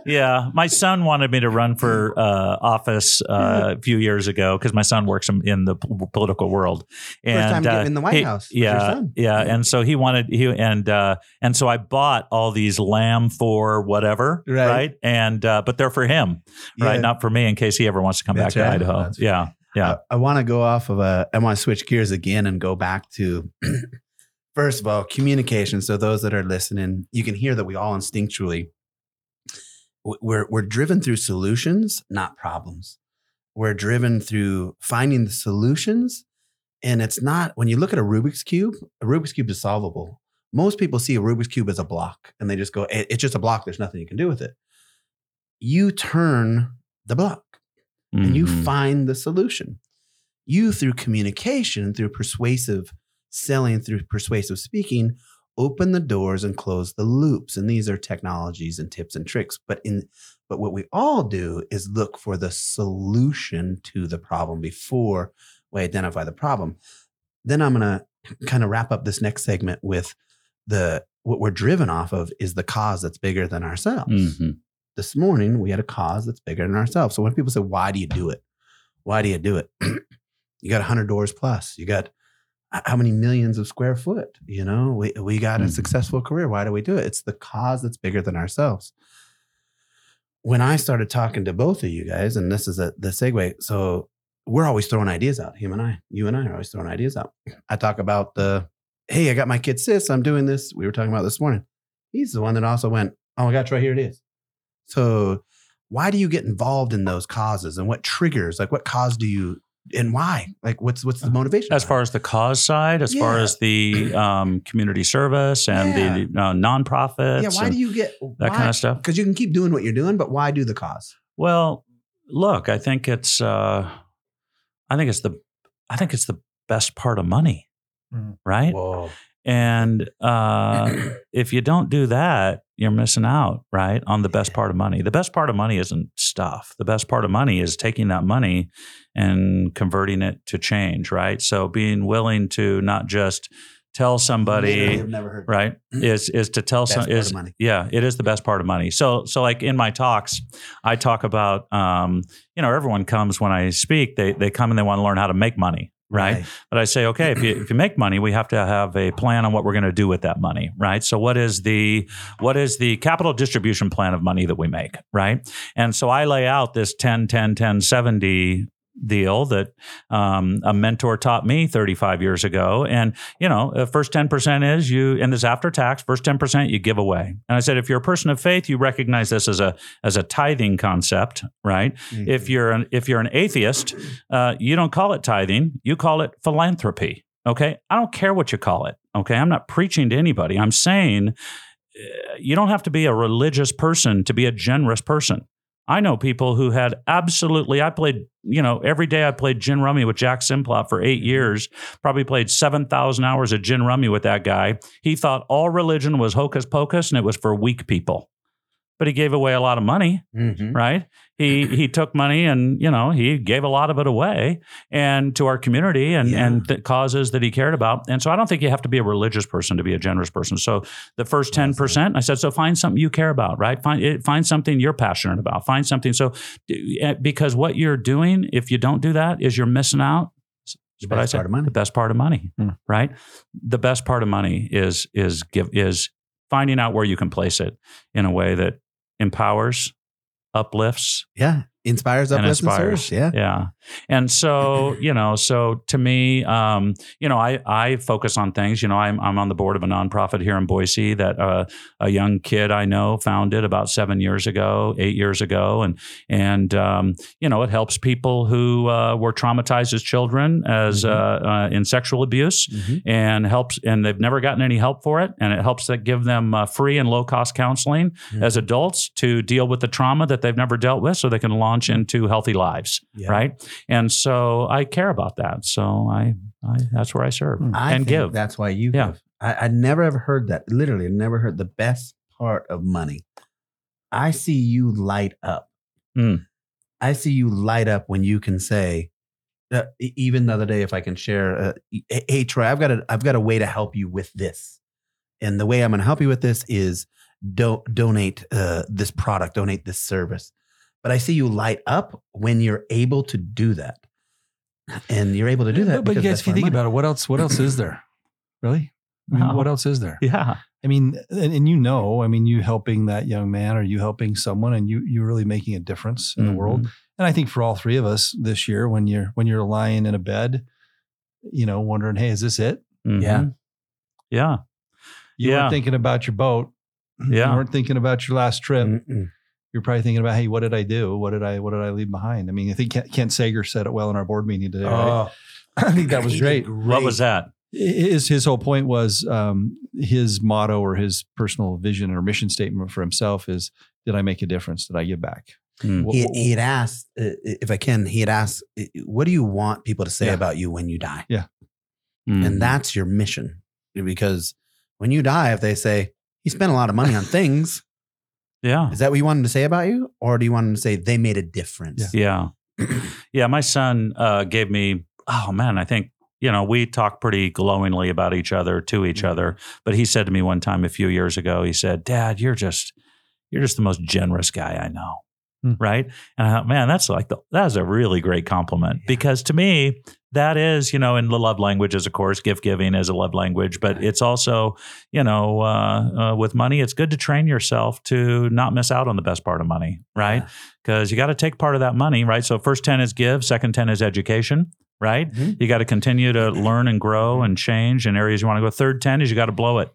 Yeah, my son wanted me to run for uh, office uh, a few years ago because my son works in, the political world. And time uh, in the White he- House Yeah, son. yeah, and so he wanted he and uh, and so I bought all these lamb for whatever, Right. right? And uh, but they're for him, right? Yeah. Not for me in case he ever wants to come That's back right. to Idaho. That's yeah, yeah. I, want to go off of a. I want to switch gears again and go back to. [CLEARS THROAT] First of all, communication. So those that are listening, you can hear that we all instinctually we're we're driven through solutions, not problems. We're driven through finding the solutions, and it's not when you look at a Rubik's cube. A Rubik's cube is solvable. Most people see a Rubik's cube as a block, and they just go, "It's just a block. There's nothing you can do with it." You turn the block and you Mhm. find the solution. You, through communication, through persuasive selling, through persuasive speaking, open the doors and close the loops. And these are technologies and tips and tricks. But in but what we all do is look for the solution to the problem before we identify the problem. Then I'm gonna kind of wrap up this next segment with the what we're driven off of is the cause that's bigger than ourselves Mhm. this morning we had a cause that's bigger than ourselves. So when people say, "Why do you do it? Why do you do it?" [CLEARS THROAT] you got hundred doors plus. You got how many millions of square foot? You know, we we got a Mhm. successful career. Why do we do it? It's the cause that's bigger than ourselves. When I started talking to both of you guys, and this is a the segue. So we're always throwing ideas out. Him and I, you and I are always throwing ideas out. I talk about the, hey, I got my kid sis. I'm doing this. We were talking about this morning. He's the one that also went, oh my gosh, right here it is. So why do you get involved in those causes and what triggers? Like what cause do you and why? Like what's what's the motivation? As behind far as the cause side, as far as the um, community service and the uh, nonprofits, yeah, why and do you get that kind of stuff. Because you can keep doing what you're doing, but why do the cause? Well, look, I think it's uh I think it's the I think it's the best part of money. Mhm. Right? Whoa. And uh [CLEARS THROAT] if you don't do that, you're missing out, right? On the best part of money. The best part of money isn't stuff. The best part of money is taking that money and converting it to change, right? So being willing to not just tell somebody I've never heard. right [CLEARS THROAT] is is to tell some is money. yeah it is the best part of money so so like in my talks i talk about um you know everyone comes when i speak they they come and they want to learn how to make money right? But I say, okay, if you if you make money, we have to have a plan on what we're going to do with that money, right? So what is the what is the capital distribution plan of money that we make, right? And so I lay out this 10 10 10 70 deal that um, a mentor taught me 35 years ago. And, you know, the first 10% is you, and this after tax, first 10% you give away. And I said, if you're a person of faith, you recognize this as a, as a tithing concept, right? Mm-hmm. If you're an, if you're an atheist, uh, you don't call it tithing, you call it philanthropy. Okay. I don't care what you call it. Okay. I'm not preaching to anybody. I'm saying uh, you don't have to be a religious person to be a generous person. I know people who had absolutely, I played, you know, every day I played gin rummy with Jack Simplot for eight mm-hmm. years, probably played 7,000 hours of gin rummy with that guy. He thought all religion was hocus pocus and it was for weak people. But he gave away a lot of money Mhm. right? He [CLEARS THROAT] he took money and you know he gave a lot of it away and to our community and Yeah. and the causes that he cared about. And so I don't think you have to be a religious person to be a generous person. So the first ten percent, I said, so find something you care about, right? Find it, find something you're passionate about. Find something. So eh, because what you're doing, if you don't do that, is you're missing out. The But I best said part of money. the best part of money, Hmm. right? The best part of money is is give is finding out where you can place it in a way that empowers, uplifts, Yeah. Inspires, and inspires. Yeah. yeah. And so, [LAUGHS] you know, so to me, um, you know, I I focus on things. You know, I'm I'm on the board of a nonprofit here in Boise that uh, a young kid I know founded about seven years ago, eight years ago, and and um, you know, it helps people who uh, were traumatized as children as Mhm. uh, uh, in sexual abuse Mhm. and helps and they've never gotten any help for it and it helps to give them uh, free and low cost counseling Mhm. as adults to deal with the trauma that they've never dealt with so they can launch into healthy lives Yeah. right and so i care about that so i, I that's where i serve I and give That's why you Yeah. give. I, I never ever heard that. Literally, I never heard the best part of money. I see you light up. Mm. I see you light up when you can say, uh, even the other day, if I can share, uh, hey, Troy, I've got a, I've got a way to help you with this, and the way I'm going to help you with this is don't donate uh, this product, donate this service. But I see you light up when you're able to do that, and you're able to do that. But, but because guys, that's if you think money- about it, what else? What else is there? Really? I mean, Wow. what else is there? yeah I mean, and, and you know, I mean, you helping that young man, or you helping someone, and you you're really making a difference in the world. Mhm. And I think for all three of us this year, when you're when you're lying in a bed, you know, wondering, hey, is this it? Mhm. Yeah. yeah You Yeah. weren't thinking about your boat. [CLEARS THROAT] Yeah. You weren't thinking about your last trip. Mm-mm. You're probably thinking about, hey, what did I do? What did I what did I leave behind? I mean, I think Kent, Kent Sager said it well in our board meeting today. right? Oh, [CLEARS THROAT] I think that was he great. what was that his his whole point was um, his motto or his personal vision or mission statement for himself is did I make a difference? Did I give back? Mm. What- He, what- he had asked, uh, if I can, he had asked, what do you want people to say Yeah. about you when you die? Mhm. And that's your mission. Because when you die, if they say, he spent a lot of money on things, yeah is that what you wanted to say about you? Or do you want to say they made a difference? Yeah. [CLEARS THROAT] yeah. My son uh, gave me, oh man, I think, you know, we talk pretty glowingly about each other to each Mhm. other. But he said to me one time a few years ago, he said, Dad, you're just, you're just the most generous guy I know. Hmm. Right. And I thought, man, that's like the, that is a really great compliment Yeah. because to me, that is, you know, in the love languages, of course, gift giving is a love language, but it's also, you know, uh, uh, with money, it's good to train yourself to not miss out on the best part of money. Right Yeah. because you got to take part of that money, right? So first 10 is give, second 10 is education, right? Mhm. You got to continue to learn and grow and change in areas you want to go. Third 10 is you got to blow it.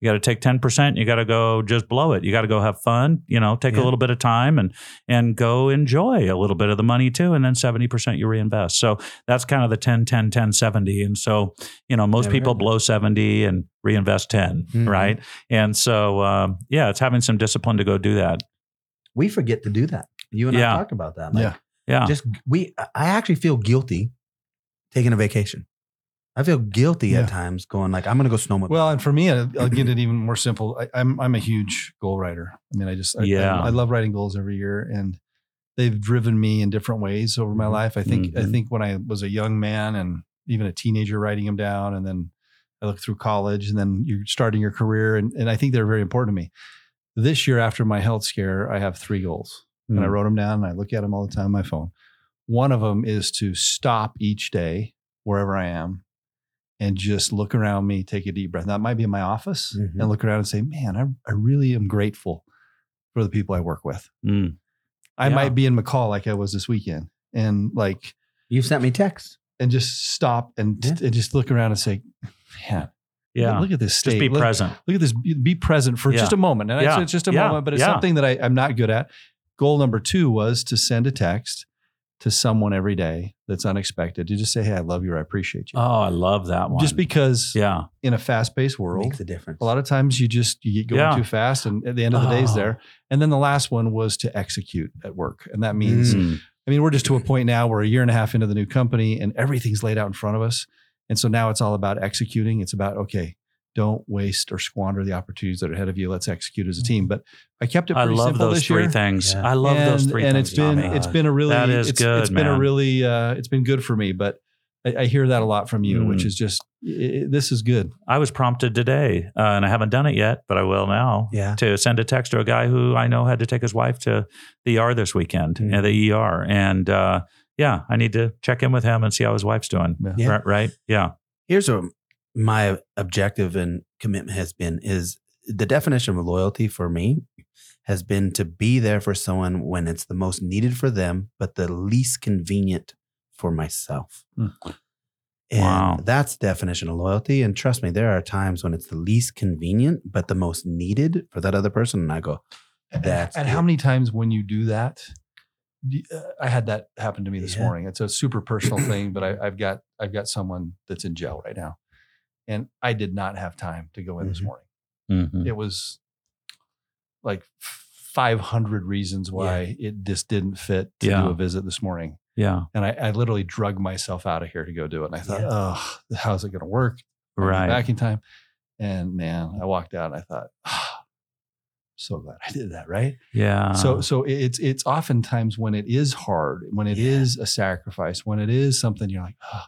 You got to take 10%, you got to go just blow it. You got to go have fun, you know, take Yeah. a little bit of time and and go enjoy a little bit of the money too and then 70% you reinvest. So that's kind of the 10 10 10 70 and so, you know, most Never people blow 70 and reinvest 10, Mhm. right? And so um, yeah, it's having some discipline to go do that. We forget to do that. You and Yeah. I talked about that. Like, Yeah. Yeah. Just we, I actually feel guilty taking a vacation. I feel guilty Yeah. at times going like, I'm going to go snowmobile. Well, and for me, I'll I'll get it [LAUGHS] even more simple. I, I'm I'm a huge goal writer. I mean, I just I, Yeah. I, I love writing goals every year, and they've driven me in different ways over my Mhm. life. I think I Mhm. think when I was a young man and even a teenager, writing them down, and then I look through college, and then you're starting your career, and and I think they're very important to me. This year, after my health scare, I have three goals, and I Mm. wrote them down. And I look at them all the time on my phone. One of them is to stop each day wherever I am and just look around me, take a deep breath. That might be in my office Mhm. and look around and say, man, I, I really am grateful for the people I work with. Mm. I Yeah. might be in McCall like I was this weekend and like, You sent me texts. and just stop and, Yeah. and just look around and say, man, Yeah. look at this state. Just be Look- present. look at this be present for Yeah. just a moment and Yeah. it's, it's just a moment but it's something that I, i'm not good at goal number two was to send a text to someone every day that's unexpected to just say hey i love you or i appreciate you Oh, I love that one. just because Yeah. in a fast-paced world Makes a difference. a lot of times you just you get going Yeah. too fast and at the end of the day is Oh. there and then the last one was to execute at work and that means Mm. I mean, we're just to a point now where a year and a half into the new company and everything's laid out in front of us. And so now it's all about executing. It's about, okay, don't waste or squander the opportunities that are ahead of you. Let's execute as a team. But I kept it I love simple those three year. things. Yeah. I love and, those three and things. it's been Tommy. it's been a really That is it's, good, it's been a really uh, it's been good for me. But I, I hear that a lot from you, Mm. which is just i i- this is good. I was prompted today, uh, and I haven't done it yet, but I will now. Yeah. To send a text to a guy who I know had to take his wife to the ER this weekend, Mm. uh, the ER, and uh, yeah, I need to check in with him and see how his wife's doing. Yeah. Yeah. Right, right? Yeah. Here's what my objective and commitment has been is the definition of loyalty for me has been to be there for someone when it's the most needed for them, but the least convenient for myself. Hmm. And Wow. that's the definition of loyalty. And trust me, there are times when it's the least convenient, but the most needed for that other person. And I go, That's and it. how many times when you do that, uh, I had that happen to me this Yeah. morning. It's a super personal thing, but I, I've got I've got someone that's in jail right now, and I did not have time to go in this Mhm. morning. Mhm. It was like 500 reasons why it just didn't fit to Yeah. do a visit this morning. Yeah. And I, I literally drug myself out of here to go do it. And I thought, Yeah. oh, how's it going to work? I'll Right. Back in time. And man, I walked out and I thought, oh, so glad I did that. Right. Yeah. so, so it's, it's oftentimes when it is hard, when it is Yeah. a sacrifice, when it is something you're like, oh,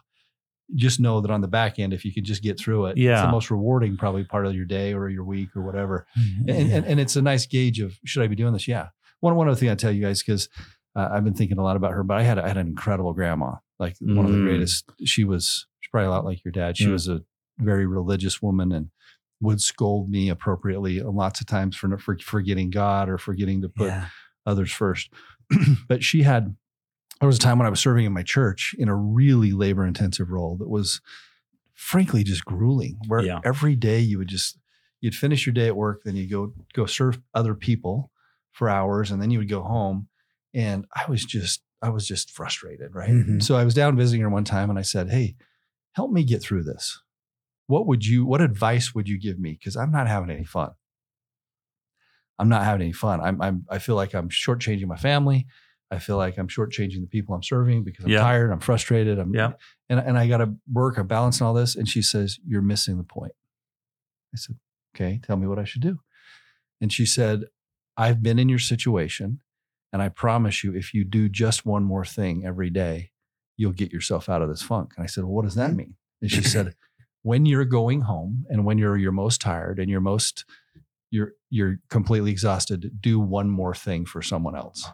just know that on the back end, if you could just get through it, it's Yeah. the most rewarding probably part of your day or your week or whatever Mm-hmm. and, and, and it's a nice gauge of should I be doing this? Yeah. One one other thing I tell you guys because uh, I've been thinking a lot about her, but I had I had an incredible grandma, like one of the Mm. greatest. She was she's probably a lot like your dad. She Mm. was a very religious woman and would scold me appropriately lots of times for for forgetting God or forgetting to put yeah. others first. [CLEARS THROAT] but she had there was a time when I was serving in my church in a really labor intensive role that was frankly just grueling where Yeah. every day you would just you'd finish your day at work then you go go serve other people for hours and then you would go home and I was just I was just frustrated right Mhm. so I was down visiting her one time and I said hey help me get through this what would you what advice would you give me because I'm not having any fun I'm not having any fun. I'm, I'm I feel like I'm shortchanging my family. I feel like I'm shortchanging the people I'm serving because I'm Yeah. tired. I'm frustrated. I'm Yeah. and and I got to work. I'm balancing all this. And she says, "You're missing the point." I said, "Okay, tell me what I should do." And she said, "I've been in your situation, and I promise you, if you do just one more thing every day, you'll get yourself out of this funk." And I said, "Well, what does that mm-hmm. mean?" And she said, "When you're going home and when you're your most tired and you're most you're you're completely exhausted, do one more thing for someone else.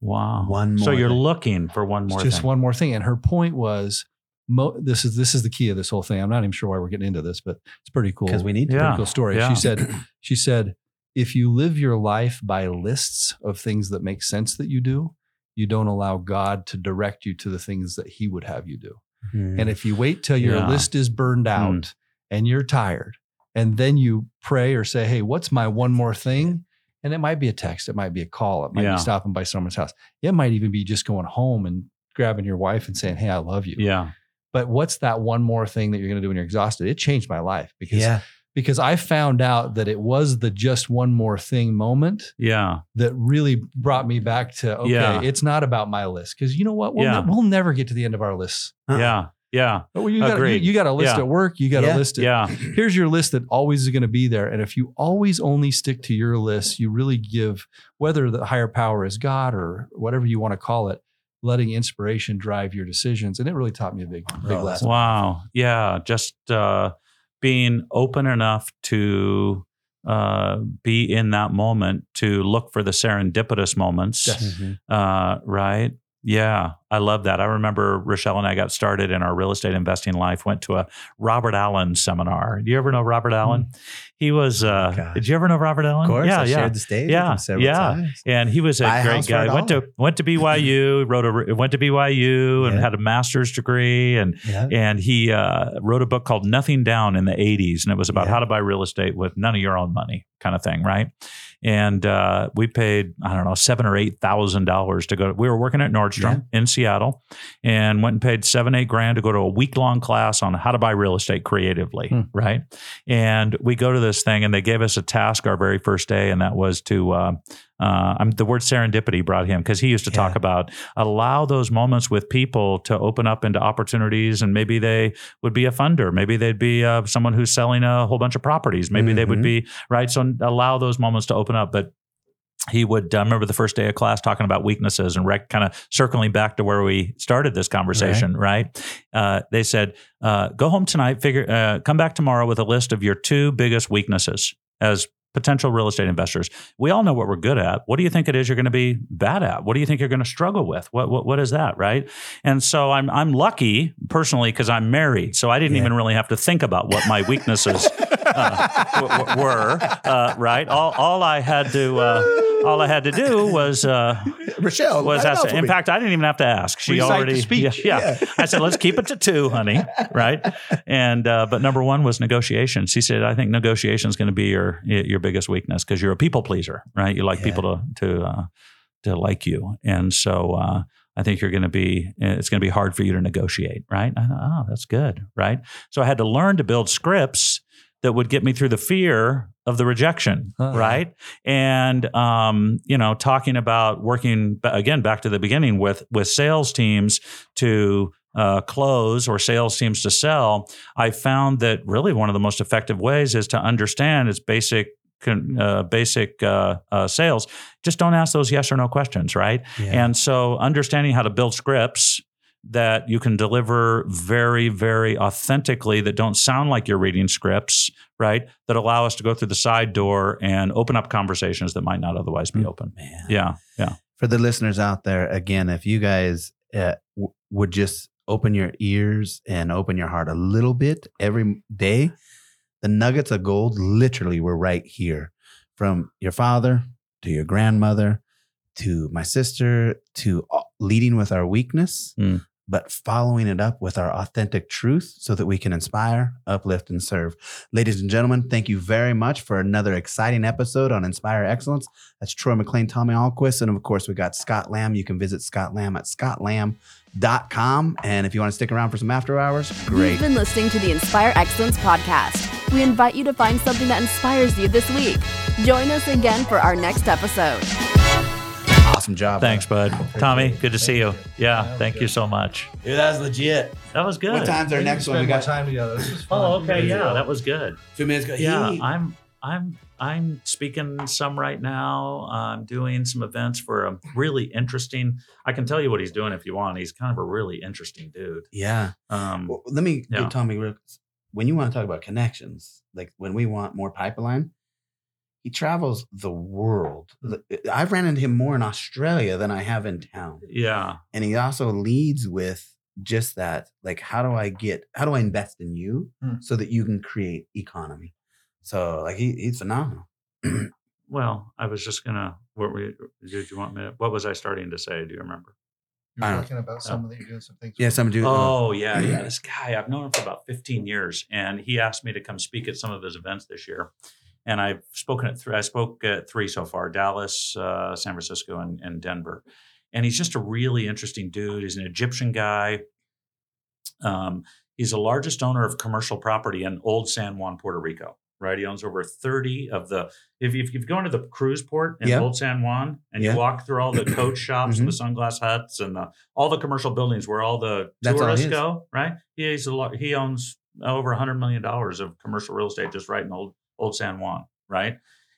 Wow. One So you're thing. looking for one more It's just thing. one more thing. And her point was, mo- this is this is the key of this whole thing. I'm not even sure why we're getting into this, but it's pretty cool. Because we need to. Yeah. pretty cool story. yeah. She said, [CLEARS THROAT] she said, if you live your life by lists of things that make sense that you do, you don't allow God to direct you to the things that He would have you do. Mhm. And if you wait till your Yeah. list is burned out Mm. and you're tired, and then you pray or say, Hey, what's my one more thing? And it might be a text, it might be a call, it might Yeah. be stopping by someone's house. It might even be just going home and grabbing your wife and saying, Hey, I love you. yeah. But what's that one more thing that you're going to do when you're exhausted? It changed my life because yeah. because I found out that it was the just one more thing moment Yeah. that really brought me back to okay, Yeah. it's not about my list because you know what we'll, Yeah. ne- we'll never get to the end of our lists. Uh-uh. Yeah. Yeah. But when you got you, you got a list Yeah. at work, you got Yeah. a list. At, Yeah. Here's your list that always is going to be there, and if you always only stick to your list, you really give whether the higher power is God or whatever you want to call it, letting inspiration drive your decisions, and it really taught me a big big Oh, lesson. Wow. Yeah. Just uh, being open enough to uh, be in that moment to look for the serendipitous moments. Yes. Mhm. Uh, right. Yeah, I love that. I remember Rochelle and I got started in our real estate investing life, went to a Robert Allen seminar. Do you ever know Robert Allen? Mm. He was, uh, gosh. did you ever know Robert Allen? Of course, yeah, I yeah. shared the stage with Yeah, him several yeah. times. And he was a Buy great a guy. Went to went to BYU, [LAUGHS] wrote a went to BYU and Yeah. had a master's degree and Yeah. and he uh, wrote a book called Nothing Down in the 80s. And it was about Yeah. how to buy real estate with none of your own money, kind of thing, right? And uh, we paid, I don't know, seven or eight thousand dollars to go. We were working at Nordstrom in Seattle and went and paid seven, eight grand to go to a week long class on how to buy real estate creatively, Hmm. right? And we go to this thing and they gave us a task our very first day, and that was to uh, uh, I'm, the word serendipity brought him because he used to talk about allow those moments with people to open up into opportunities, and maybe they would be a funder, maybe they'd be uh, someone who's selling a whole bunch of properties, maybe they would Mhm. be right. So allow those moments to open up, but. He would. I remember the first day of class talking about weaknesses and rec, kind of circling back to where we started this conversation. Right? Uh, they said, uh, "Go home tonight. Figure. Uh, come back tomorrow with a list of your two biggest weaknesses as potential real estate investors. We all know what we're good at. What do you think it is you're going to be bad at? What do you think you're going to struggle with? What what what is that, right? And so I'm I'm lucky personally because I'm married, so I didn't Yeah. even really have to think about what my weaknesses [LAUGHS] uh, w- w- were, uh, right? All all I had to uh, all I had to do was uh, Rochelle was write ask. In me. fact, I didn't even have to ask. She Recite the already speech. Yeah, yeah. I said, let's keep it to two, honey. Right. And uh, but number one was negotiations. She said, I think negotiation is going to be your your biggest weakness because you're a people pleaser, right? You like Yeah. people to to uh, to like you, and so. Uh, I think you're going to be, it's going to be hard for you to negotiate, right? I thought, oh, that's good, right? So I had to learn to build scripts that would get me through the fear of the rejection, Uh-huh. right? And um, you know, talking about working again back to the beginning with with sales teams to uh, close or sales teams to sell, I found that really one of the most effective ways is to understand its basic uh, basic uh, uh, sales. Just don't ask those yes or no questions, right? Yeah. And so understanding how to build scripts that you can deliver very, very authentically that don't sound like you're reading scripts, right? That allow us to go through the side door and open up conversations that might not otherwise be Mm. open. Man. Yeah. Yeah. For the listeners out there, again, if you guys uh, w- would just open your ears and open your heart a little bit every day, the nuggets of gold literally were right here from your father to your grandmother to my sister to uh, leading with our weakness, Mm. but following it up with our authentic truth so that we can inspire, uplift, and serve. Ladies and gentlemen, thank you very much for another exciting episode on Inspire Excellence. That's Troy McClain, Tommy Ahlquist. And of course, we got Scott Lamb. You can visit Scott Lamb at scottlamb.com. And if you want to stick around for some after hours, great. You've been listening to the Inspire Excellence podcast. We invite you to find something that inspires you this week. Join us again for our next episode. Awesome job. Thanks, bud. Tommy, good to see you. You. Yeah. That was Thank you so much. Dude, that was legit. That was good. What time's our next one? We got time together. This was fun. Oh, okay. Yeah. Yeah. That was good. two minutes ago. Yeah. He- I'm, I'm, I'm speaking some right now. I'm doing some events for a really interesting. I can tell you what he's doing if you want. He's kind of a really interesting dude. yeah. Um, Well, let me Yeah. give Tommy real- when you want to talk about connections, like when we want more pipeline, he travels the world. I've ran into him more in Australia than I have in town. yeah. And he also leads with just that, like, how do I get, how do I invest in you Hmm. so that you can create economy? So, like, he, he's phenomenal. [CLEARS THROAT] Well, I was just gonna. What were you, did you want me? To, what was I starting to say? Do you remember? You're I don't- talking about someone that you're doing some things. yeah, with. some do. Oh yeah, yeah. This guy, I've known him for about 15 years, and he asked me to come speak at some of his events this year. And I've spoken at three. I spoke at three so far: Dallas, uh, San Francisco, and, and Denver. And he's just a really interesting dude. He's an Egyptian guy. Um, he's the largest owner of commercial property in Old San Juan, Puerto Rico. Right, he owns over 30 of the. If, if you go into the cruise port in Yeah. Old San Juan and Yeah. you walk through all the [CLEARS THROAT] coach shops and the sunglass huts and the all the commercial buildings where all the That's tourists his. go, right? He's a lot, he owns over a hundred million dollars of commercial real estate just right in old old San Juan, right?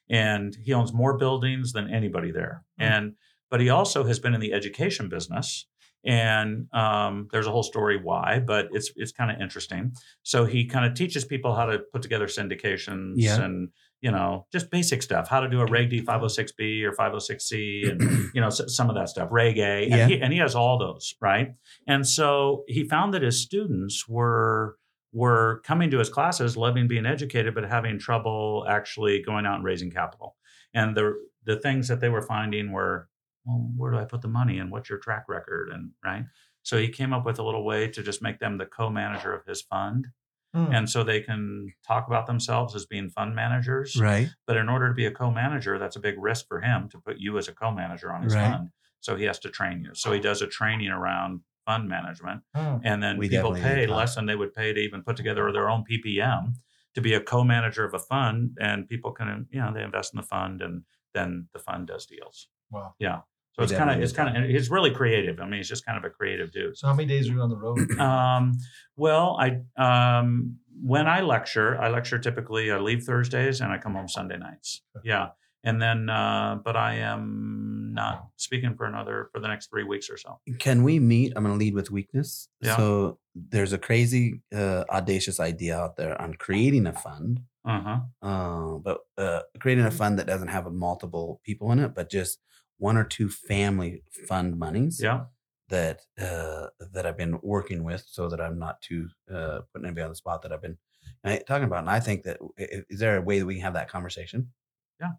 And he owns more buildings than anybody there. Hmm. And but he also has been in the education business. And um, there's a whole story why, but it's it's kind of interesting. So he kind of teaches people how to put together syndications Yeah. and you know, just basic stuff, how to do a Reg D 506B or 506C and, [CLEARS THROAT] you know, some of that stuff, Reg A. Yeah. And, he, and he has all those, right? And so he found that his students were were coming to his classes, loving being educated, but having trouble actually going out and raising capital. And the the things that they were finding were, well, where do I put the money and what's your track record? And right. So he came up with a little way to just make them the co-manager of his fund. Hmm. And so they can talk about themselves as being fund managers. Right. But in order to be a co-manager, that's a big risk for him to put you as a co-manager on his Right. fund. So he has to train you. So he does a training around fund management, Hmm. and then people pay less than they would pay to even put together their own PPM to be a co-manager of a fund, and people can, you know, they invest in the fund, and then the fund does deals. Wow. Yeah. So it's kind of it's kind of he's really creative. I mean, he's just kind of a creative dude. So how many days are you on the road? [CLEARS THROAT] Um, well, I um, when I lecture, I lecture typically. I leave Thursdays and I come home Sunday nights. Yeah, and then uh, but I am not speaking for another for the next three weeks or so. Can we meet? I'm going to lead with weakness. Yeah. So there's a crazy, uh, audacious idea out there on creating a fund, Uh huh. uh, but uh, creating a fund that doesn't have multiple people in it, but just one or two family fund monies Yeah. that uh, that I've been working with, so that I'm not too uh, putting anybody on the spot that I've been uh, talking about. And I think that is there a way that we can have that conversation? Yeah.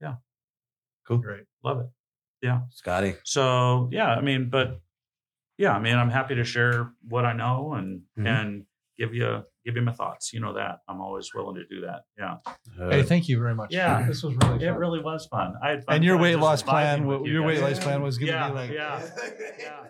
Yeah. Cool. Great. Love it. Yeah. Scotty. So yeah, I mean, but yeah, I mean, I'm happy to share what I know and Mhm. and give you give you my thoughts. You know that I'm always willing to do that. Yeah. Uh, Hey, thank you very much. Yeah. this was really It really was fun. I had fun And your weight loss plan, with wa- you your weight loss plan was going to Yeah, be like yeah, [LAUGHS] yeah.